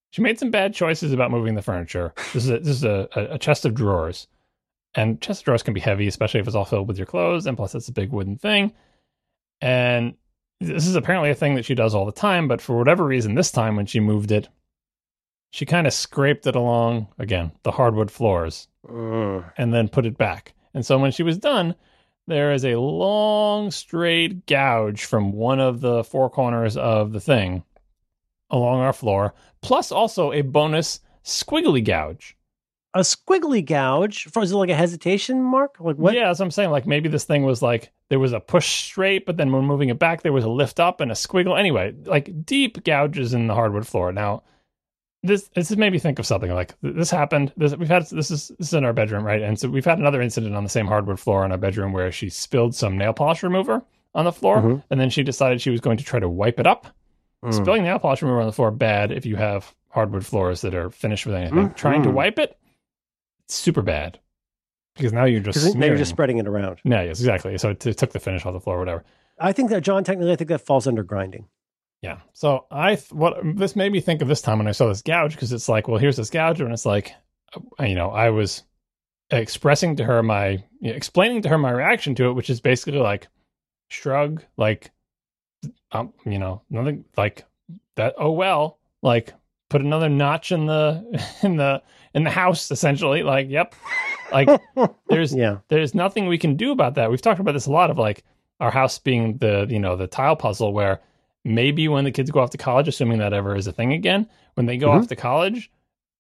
She made some bad choices about moving the furniture. This is a, this is a, a, a chest of drawers, and chest of drawers can be heavy, especially if it's all filled with your clothes, and plus it's a big wooden thing. And this is apparently a thing that she does all the time, but for whatever reason, this time when she moved it, she kind of scraped it along again the hardwood floors Mm. and then put it back. And so when she was done, there is a long straight gouge from one of the four corners of the thing along our floor, plus also a bonus squiggly gouge. A squiggly gouge. For, is it like a hesitation mark? Like what? Yeah, that's what I'm saying. Like maybe this thing was like there was a push straight, but then when moving it back, there was a lift up and a squiggle. Anyway, like deep gouges in the hardwood floor. Now, this this has made me think of something like this happened. This we've had this is this is in our bedroom, right? And so we've had another incident on the same hardwood floor in our bedroom where she spilled some nail polish remover on the floor, Mhm. and then she decided she was going to try to wipe it up. Mm. Spilling nail polish remover on the floor bad if you have hardwood floors that are finished with anything. Mhm. Trying to wipe it, it's super bad because now you're just Because now you're just spreading it around. Yeah, yes, exactly. So it, it took the finish off the floor, whatever. I think that John, technically, I think that falls under grinding. Yeah. So I th- what this made me think of this time when I saw this gouge because it's like, well, here's this gouge, and it's like, uh, you know, I was expressing to her my, you know, explaining to her my reaction to it, which is basically like shrug, like, um, you know, nothing like that. Oh well, like put another notch in the in the in the house, essentially. Like, yep, like there's yeah. there's nothing we can do about that. We've talked about this a lot of like our house being the you know the tile puzzle where maybe when the kids go off to college, assuming that ever is a thing again, when they go Mhm. off to college,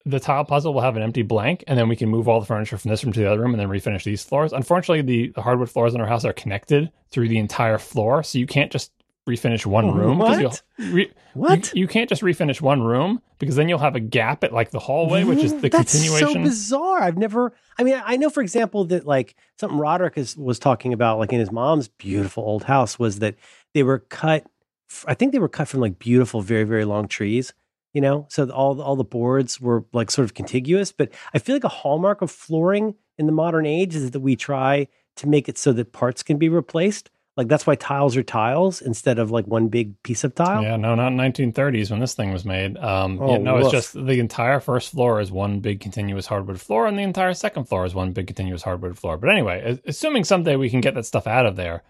the tile puzzle will have an empty blank, and then we can move all the furniture from this room to the other room and then refinish these floors. Unfortunately, the, the hardwood floors in our house are connected through the entire floor, so you can't just refinish one room. What? you'll- Re- What? You, you can't just refinish one room because then you'll have a gap at like the hallway, which is the continuation. That's continuation. so bizarre. I've never. I mean, I know, for example, that like something Roderick is, was talking about, like in his mom's beautiful old house, was that they were cut. I think they were cut from like beautiful, very, very long trees. You know, so all all the boards were like sort of contiguous. But I feel like a hallmark of flooring in the modern age is that we try to make it so that parts can be replaced. Like that's why tiles are tiles instead of like one big piece of tile. Yeah, no, not 1930s when this thing was made. Um, Oh, yeah, no, it's just the entire first floor is one big continuous hardwood floor, and the entire second floor is one big continuous hardwood floor. But anyway, assuming someday we can get that stuff out of there,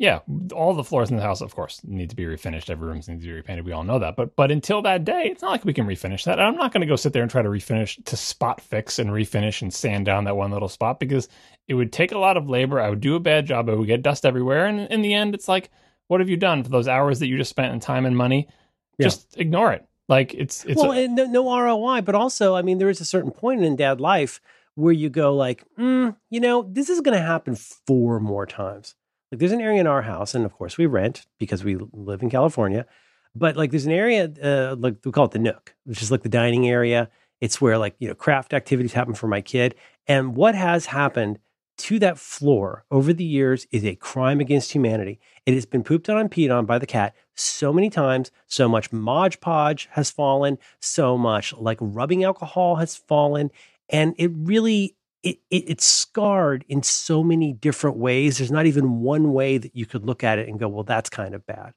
yeah, all the floors in the house, of course, need to be refinished. Every room needs to be repainted. We all know that. But but until that day, it's not like we can refinish that. I'm not going to go sit there and try to refinish to spot fix and refinish and sand down that one little spot because it would take a lot of labor. I would do a bad job. I would get dust everywhere, and in the end, it's like, what have you done for those hours that you just spent in time and money? Yeah. Just ignore it. Like it's it's well, a- and no, no ROI, but also, I mean, there is a certain point in dad life where you go like, mm, you know, this is going to happen four more times. Like there's an area in our house, and of course we rent because we live in California. But like there's an area, uh, like we call it the Nook, which is like the dining area. It's where like you know craft activities happen for my kid. And what has happened to that floor over the years is a crime against humanity. It has been pooped on and peed on by the cat so many times. So much Mod Podge has fallen. So much like rubbing alcohol has fallen, and it really it, it, it's scarred in so many different ways. There's not even one way that you could look at it and go, well, that's kind of bad.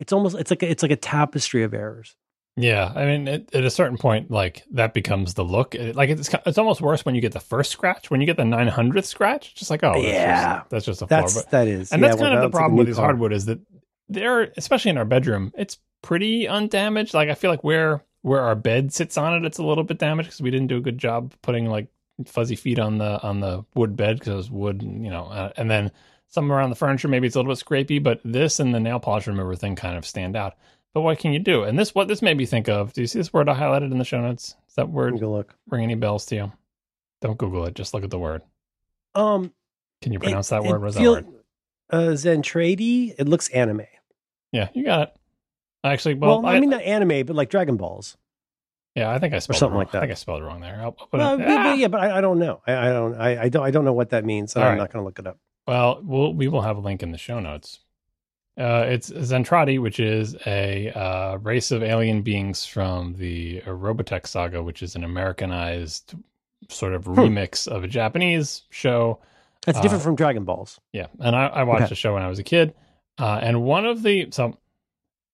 It's almost it's like a, it's like a tapestry of errors. Yeah, I mean, at, at a certain point, like that becomes the look. It, like it's it's almost worse when you get the first scratch. When you get the nine hundredth scratch, just like oh that's yeah, just, that's just a that's floor. But, that is, and yeah, that's kind well, of the problem with these car. hardwood is that they're especially in our bedroom, it's pretty undamaged. Like I feel like where where our bed sits on it, it's a little bit damaged because we didn't do a good job putting like fuzzy feet on the on the wood bed because it was wood, you know, uh, and then some around the furniture maybe it's a little bit scrapey, but this and the nail polish remover thing kind of stand out. But what can you do? And this what this made me think of. Do you see this word I highlighted in the show notes? Is that word me go look. ring any bells to you? Don't Google it. Just look at the word. Um, Can you it- pronounce that word? What is feel- that word? Uh, Zentradi. It looks anime. Yeah, you got it. Actually, Well, well, I, mean not anime, but like Dragon Balls. Yeah, I think I spelled it something wrong. like that. I think I spelled it wrong there. I'll, Well, it, yeah, Ah! but, yeah, but I, I don't know. I, I don't. I, I don't. I don't know what that means. So All I'm right. not going to look it up. Well, we'll we will have a link in the show notes. Uh, it's Zentradi, which is a uh, race of alien beings from the Robotech saga, which is an Americanized sort of remix of a Japanese show. That's different Uh, from Dragon Balls. Yeah, and I, I watched Okay. the show when I was a kid, uh, and one of the so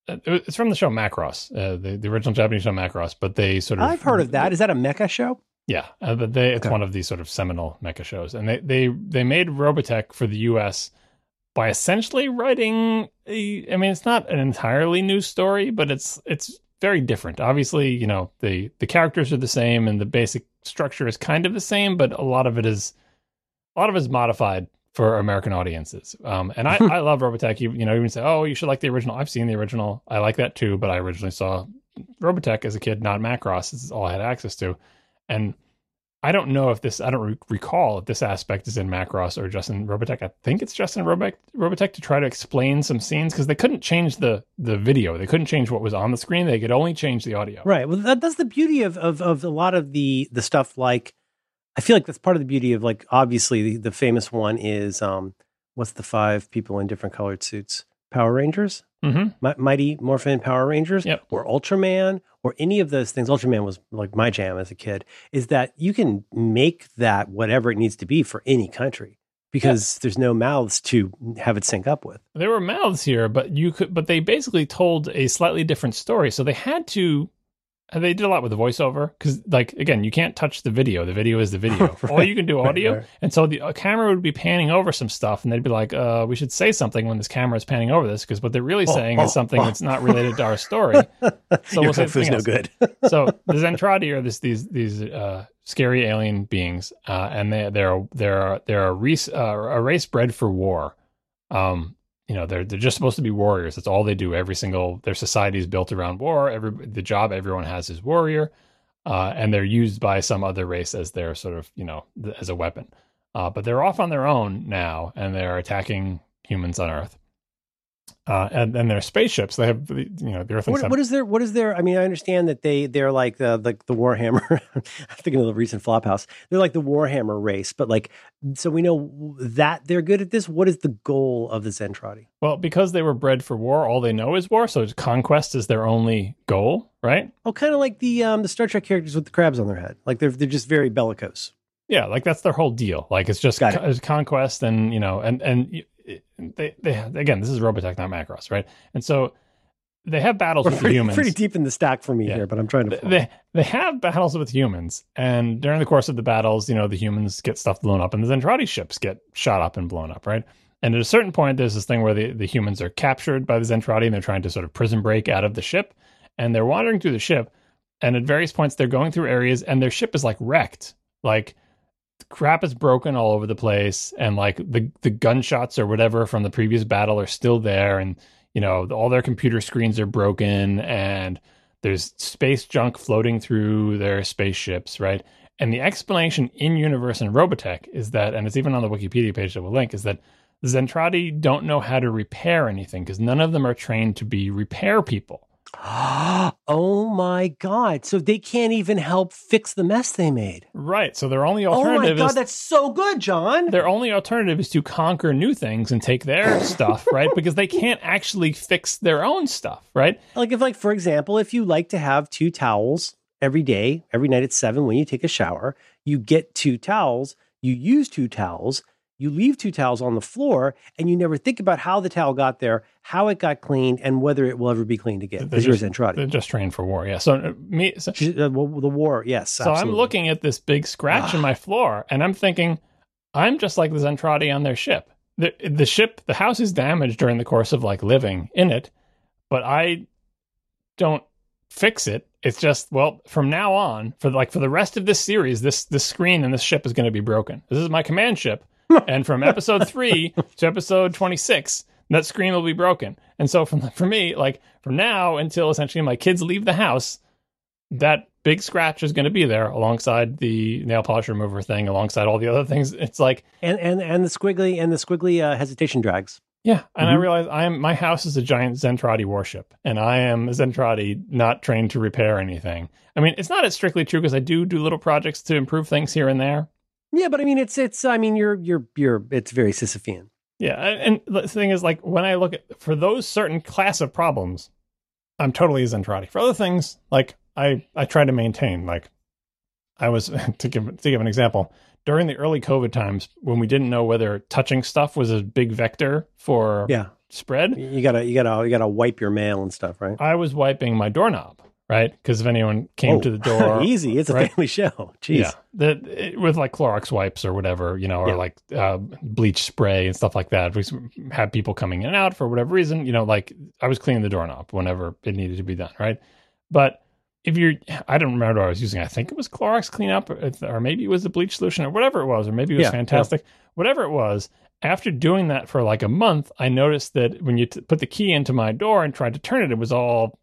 it's from the show Macross, uh, the the original Japanese show Macross, but they sort of I've heard of that. Is that a mecha show? yeah, uh, but they it's Okay. one of these sort of seminal mecha shows, and they they they made Robotech for the U.S. by essentially writing. A, I mean, it's not an entirely new story, but it's it's very different. Obviously, you know the the characters are the same, and the basic structure is kind of the same, but a lot of it is a lot of it is modified for American audiences. Um, and I, I love Robotech. You, you know, even say, oh, you should like the original. I've seen the original. I like that too, but I originally saw Robotech as a kid, not Macross. This is all I had access to. And I don't know if this, I don't re- recall if this aspect is in Macross or just in Robotech. I think it's just in Robotech, Robotech to try to explain some scenes because they couldn't change the the video. They couldn't change what was on the screen. They could only change the audio. Right. Well, that, that's the beauty of, of of a lot of the the stuff. Like, I feel like that's part of the beauty of like obviously the, the famous one is um what's the five people in different colored suits? Power Rangers, hmm Mi- Mighty Morphin Power Rangers, Yep. or Ultraman, or any of those things. Ultraman was like my jam as a kid. Is that you can make that whatever it needs to be for any country because there's no mouths to have it sync up with. there were mouths here, but you could, but they basically told a slightly different story. So they had to, and they did a lot with the voiceover because, like, again, you can't touch the video. The video is the video. All Right, you can do audio, right. and so the camera would be panning over some stuff, and they'd be like, "Uh, we should say something when this camera is panning over this," because what they're really Oh, saying oh, is something oh. that's not related to our story. So we'll say no good. so the Zentradi are this these these uh, scary alien beings, uh, and they they're they're they're a race uh, a race bred for war. Um, you know, they're they're just supposed to be warriors. That's all they do. Every single their society is built around war. Every the job everyone has is warrior, uh, and they're used by some other race as their sort of you know th- as a weapon. Uh, but they're off on their own now, and they're attacking humans on Earth. Uh, and and their spaceships, they have you know the Earth. What, what is their what is their I mean I understand that they they're like the the, the Warhammer I'm thinking of the recent Flophouse they're like the Warhammer race but like so we know that they're good at this what is the goal of the Zentradi Well, because they were bred for war, all they know is war. So conquest is their only goal, right? oh kind of like the um the Star Trek characters with the crabs on their head like they're they're just very bellicose Yeah, like that's their whole deal. Like it's just it. conquest, and you know, and and they they again, this is Robotech, not Macross, right? And so they have battles we're with pretty, humans. pretty deep in the stack for me Yeah. here but I'm trying to They- follow. they they have battles with humans, and during the course of the battles, you know, the humans get stuff blown up, and the Zentradi ships get shot up and blown up, right? And at a certain point, there's this thing where the, the humans are captured by the Zentradi, and they're trying to sort of prison break out of the ship, and they're wandering through the ship, and at various points, they're going through areas, and their ship is like wrecked, like crap is broken all over the place, and like the the gunshots or whatever from the previous battle are still there, and you know all their computer screens are broken, and there's space junk floating through their spaceships, right? And the explanation in universe in Robotech is that, and it's even on the Wikipedia page that we'll link, is that Zentradi don't know how to repair anything because none of them are trained to be repair people. oh my god! So they can't even help fix the mess they made. Right. So their only Oh my alternative god, is that's so good, John. their only alternative is to conquer new things and take their stuff, right? Because they can't actually fix their own stuff, right? Like if, like for example, if you like to have two towels every day, every night at seven when you take a shower, you get two towels. You use two towels. You leave two towels on the floor, and you never think about how the towel got there, how it got cleaned, and whether it will ever be cleaned again. They're Because you're just- Zentradi. They're just trained for war. Yeah. So uh, me, so, Uh, well, the war, yes. so I'm looking at this big scratch in my floor, and I'm thinking, I'm just like the Zentradi on their ship. The the ship, the house is damaged during the course of like living in it, but I don't fix it. It's just well, from now on, for like for the rest of this series, this this screen and this ship is going to be broken. This is my command ship, and from episode three to episode twenty six, that screen will be broken. And so from for me, like from now until essentially my kids leave the house, that big scratch is going to be there alongside the nail polish remover thing, alongside all the other things. It's like and and and the squiggly and the squiggly uh, hesitation drags. yeah, and I Mhm. realize I am my house is a giant Zentradi warship, and I am a Zentradi not trained to repair anything. I mean, it's not as strictly true because I do do little projects to improve things here and there. Yeah, but I mean, it's it's. I mean, you're you're you're. It's very Sisyphean. Yeah, and the thing is, like when I look at for those certain class of problems, I'm totally Zentradi. For other things, like I I try to maintain. Like I was to give to give an example during the early COVID times when we didn't know whether touching stuff was a big vector for Yeah, spread. you gotta you gotta you gotta wipe your mail and stuff, right? I was wiping my doorknob, right? Because if anyone came Oh, to the door, easy. It's a right? family show. Jeez. Yeah, the, it- with like Clorox wipes or whatever, you know, or Yeah. like uh, bleach spray and stuff like that. We had people coming in and out for whatever reason, you know, like I was cleaning the doorknob whenever it needed to be done, right? But if you're, I don't remember what I was using. I think it was Clorox cleanup, or, or maybe it was the bleach solution, or whatever it was, or maybe it was Yeah, fantastic. Whatever it was, after doing that for like a month, I noticed that when you t- put the key into my door and tried to turn it, it was all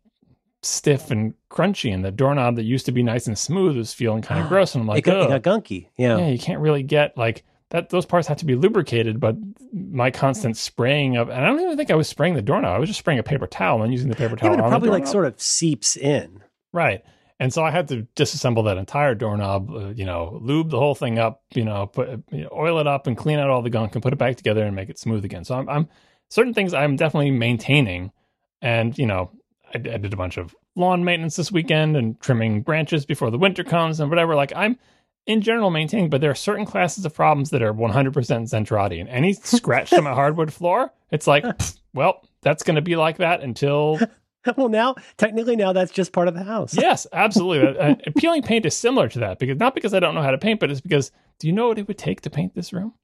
stiff and crunchy, and the doorknob that used to be nice and smooth was feeling kind of gross. And I'm it, like, got, it got gunky. Yeah. yeah, you can't really get like that. Those parts have to be lubricated, but my constant spraying of, and I don't even think I was spraying the doorknob. I was just spraying a paper towel and using the paper Yeah, towel. but it probably like sort of seeps in. right. And so I had to disassemble that entire doorknob, uh, you know, lube the whole thing up, you know, put you know, oil it up and clean out all the gunk and put it back together and make it smooth again. So I'm, I'm certain things I'm definitely maintaining, and you know, I, I did a bunch of lawn maintenance this weekend and trimming branches before the winter comes and whatever. Like I'm in general maintaining, but there are certain classes of problems that are 100% Zentradi. And any scratch on my hardwood floor, it's like, well, that's going to be like that until well, now technically now that's just part of the house. yes, absolutely. Uh, peeling paint is similar to that because not because I don't know how to paint, but it's because do you know what it would take to paint this room?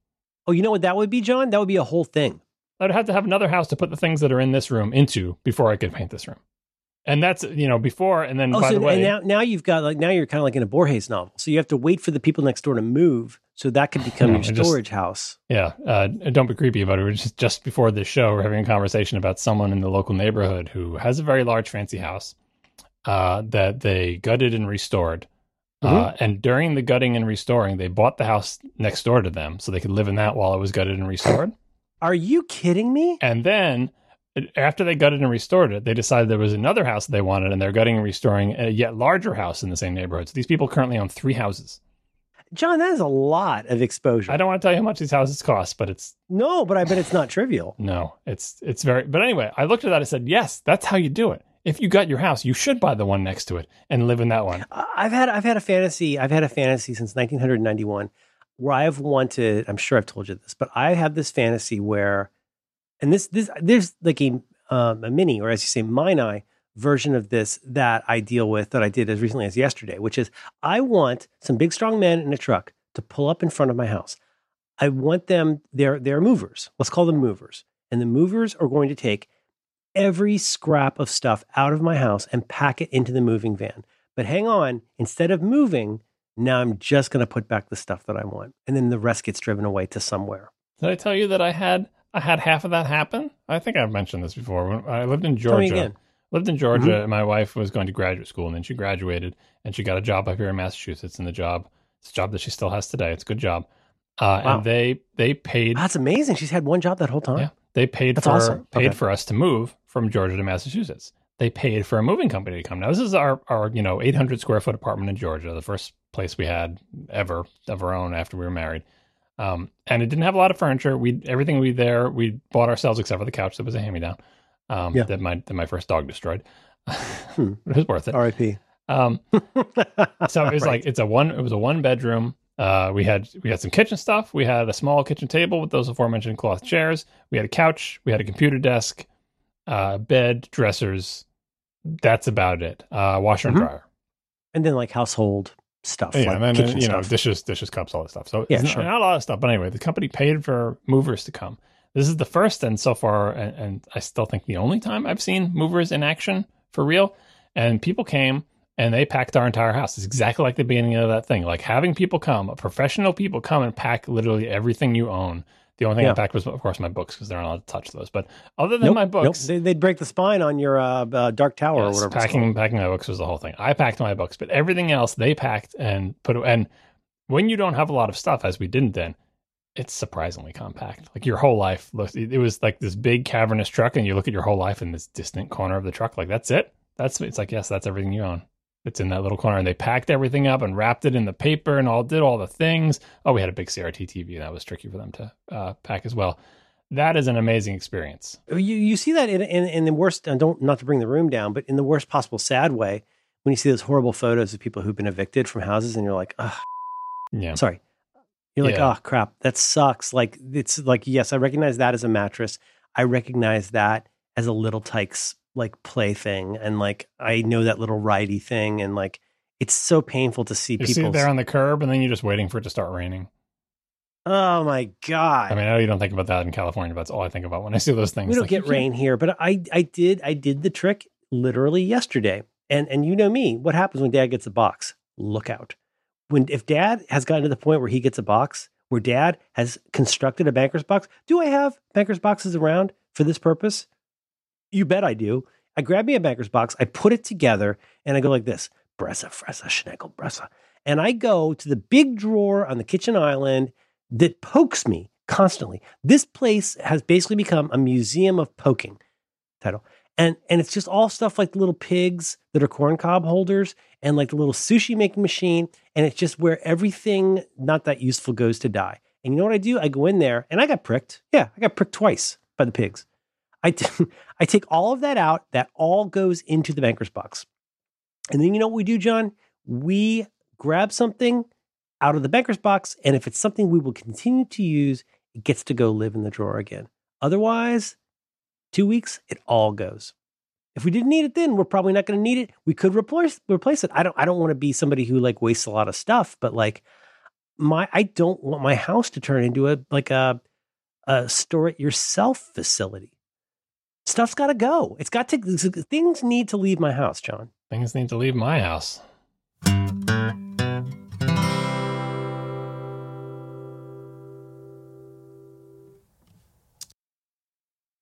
Oh, you know what that would be, John? That would be a whole thing. I'd have to have another house to put the things that are in this room into before I could paint this room. And that's you know before and then Oh, by so the way, and now now you've got like now you're kind of like in a Borges novel. So you have to wait for the people next door to move, so that could become your I just- storage house. Yeah, uh, don't be creepy about it. We're just just before this show, we're having a conversation about someone in the local neighborhood who has a very large, fancy house uh, that they gutted and restored. Uh, and during the gutting and restoring, they bought the house next door to them so they could live in that while it was gutted and restored. Are you kidding me? And then after they gutted and restored it, they decided there was another house they wanted, and they're gutting and restoring a yet larger house in the same neighborhood. So these people currently own three houses. John, that is a lot of exposure. I don't want to tell you how much these houses cost, but it's no, but I bet it's not trivial. No, it's it's very. But anyway, I looked at that. I said, yes, that's how you do it. If you got your house, you should buy the one next to it and live in that one. I've had I've had a fantasy. I've had a fantasy since 1991 where I've wanted. I'm sure I've told you this, but I have this fantasy where, and this this there's like a um, a mini or as you say, mine eye version of this that I deal with that I did as recently as yesterday, which is I want some big strong men in a truck to pull up in front of my house. I want them. They're they're movers. Let's call them movers, and the movers are going to take every scrap of stuff out of my house and pack it into the moving van. But hang on, instead of moving, now I'm just going to put back the stuff that I want. And then the rest gets driven away to somewhere. Did I tell you that I had I had half of that happen? I think I've mentioned this before. When I lived in Georgia, lived in Georgia, and my wife was going to graduate school, and then she graduated, and she got a job up here in Massachusetts. And the job, it's a job that she still has today. It's a good job. Uh, Wow. And they they paid That's amazing. She's had one job that whole time. Yeah. They paid That's for awesome. paid Okay. for us to move from Georgia to Massachusetts. They paid for a moving company to come. Now this is our our you know 800 square foot apartment in Georgia, the first place we had ever of our own after we were married. Um, and it didn't have a lot of furniture. We everything we there we bought ourselves except for the couch that was a hand me down. Um, Yeah. that my that my first dog destroyed. Hmm. it was worth it. R.I.P. Um, so it was Right. like it's a one it was a one bedroom uh we had we had some kitchen stuff we had a small kitchen table with those aforementioned cloth chairs we had a couch we had a computer desk uh bed dressers that's about it uh washer and Mhm. dryer and then like household stuff. yeah like and then you know dishes dishes cups all that stuff. So Yeah, it's sure. not, not a lot of stuff but anyway the company paid for movers to come. This is the first and so far and, and i still think the only time i've seen movers in action for real. And people came and they packed our entire house. It's exactly like the beginning of that thing. Like having people come professional people come and pack literally everything you own the only thing i packed was of course my books because they're not allowed to touch those but other than Nope, my books They, they'd break the spine on your uh, uh, dark tower or whatever. packing packing my books was the whole thing. I packed my books, but everything else they packed and put. And when you don't have a lot of stuff, as we didn't then, it's surprisingly compact. Like your whole life looks. It it was like this big cavernous truck, and you look at your whole life in this distant corner of the truck. Like that's it. That's it's like yes, that's everything you own. It's in that little corner, and they packed everything up and wrapped it in the paper and all did all the things. Oh, we had a big CRT TV that was tricky for them to uh, pack as well. That is an amazing experience. You you see that in, in in the worst. And don't not to bring the room down, but in the worst possible sad way when you see those horrible photos of people who've been evicted from houses, and you're like, oh, Yeah. sorry. You're like, Yeah. oh crap, that sucks. Like it's like, yes, I recognize that as a mattress. I recognize that as a little Tikes like play thing, and like I know that little ridey thing, and like it's so painful to see people. there on the curb, and then you're just waiting for it to start raining. oh my god! I mean, I know you don't think about that in California, but that's all I think about when I see those things. we don't Like, get rain here, but I I did I did the trick literally yesterday. And and you know me, what happens when dad gets a box? Look out. When if dad has gotten to the point where he gets a box, where dad has constructed a banker's box, do I have banker's boxes around for this purpose? You bet I do. I grab me a banker's box, I put it together, and I go like this: Bressa, Fressa, Schneckel, Bressa. And I go to the big drawer on the kitchen island that pokes me constantly. This place has basically become a museum of poking title. And and it's just all stuff like the little pigs that are corn cob holders and like the little sushi making machine. And it's just where everything not that useful goes to die. And you know what I do? I go in there and I got pricked. Yeah, I got pricked twice by the pigs. I, t- I take all of that out. That all goes into the banker's box. And then you know what we do, John? We grab something out of the banker's box. And if it's something we will continue to use, it gets to go live in the drawer again. Otherwise, two weeks, it all goes. If we didn't need it then, we're probably not going to need it. We could replace replace it. I don't I don't want to be somebody who like wastes a lot of stuff, but like my I don't want my house to turn into a like a a store it yourself facility. Stuff's got to go. It's got to things need to leave my house, John. Things need to leave my house.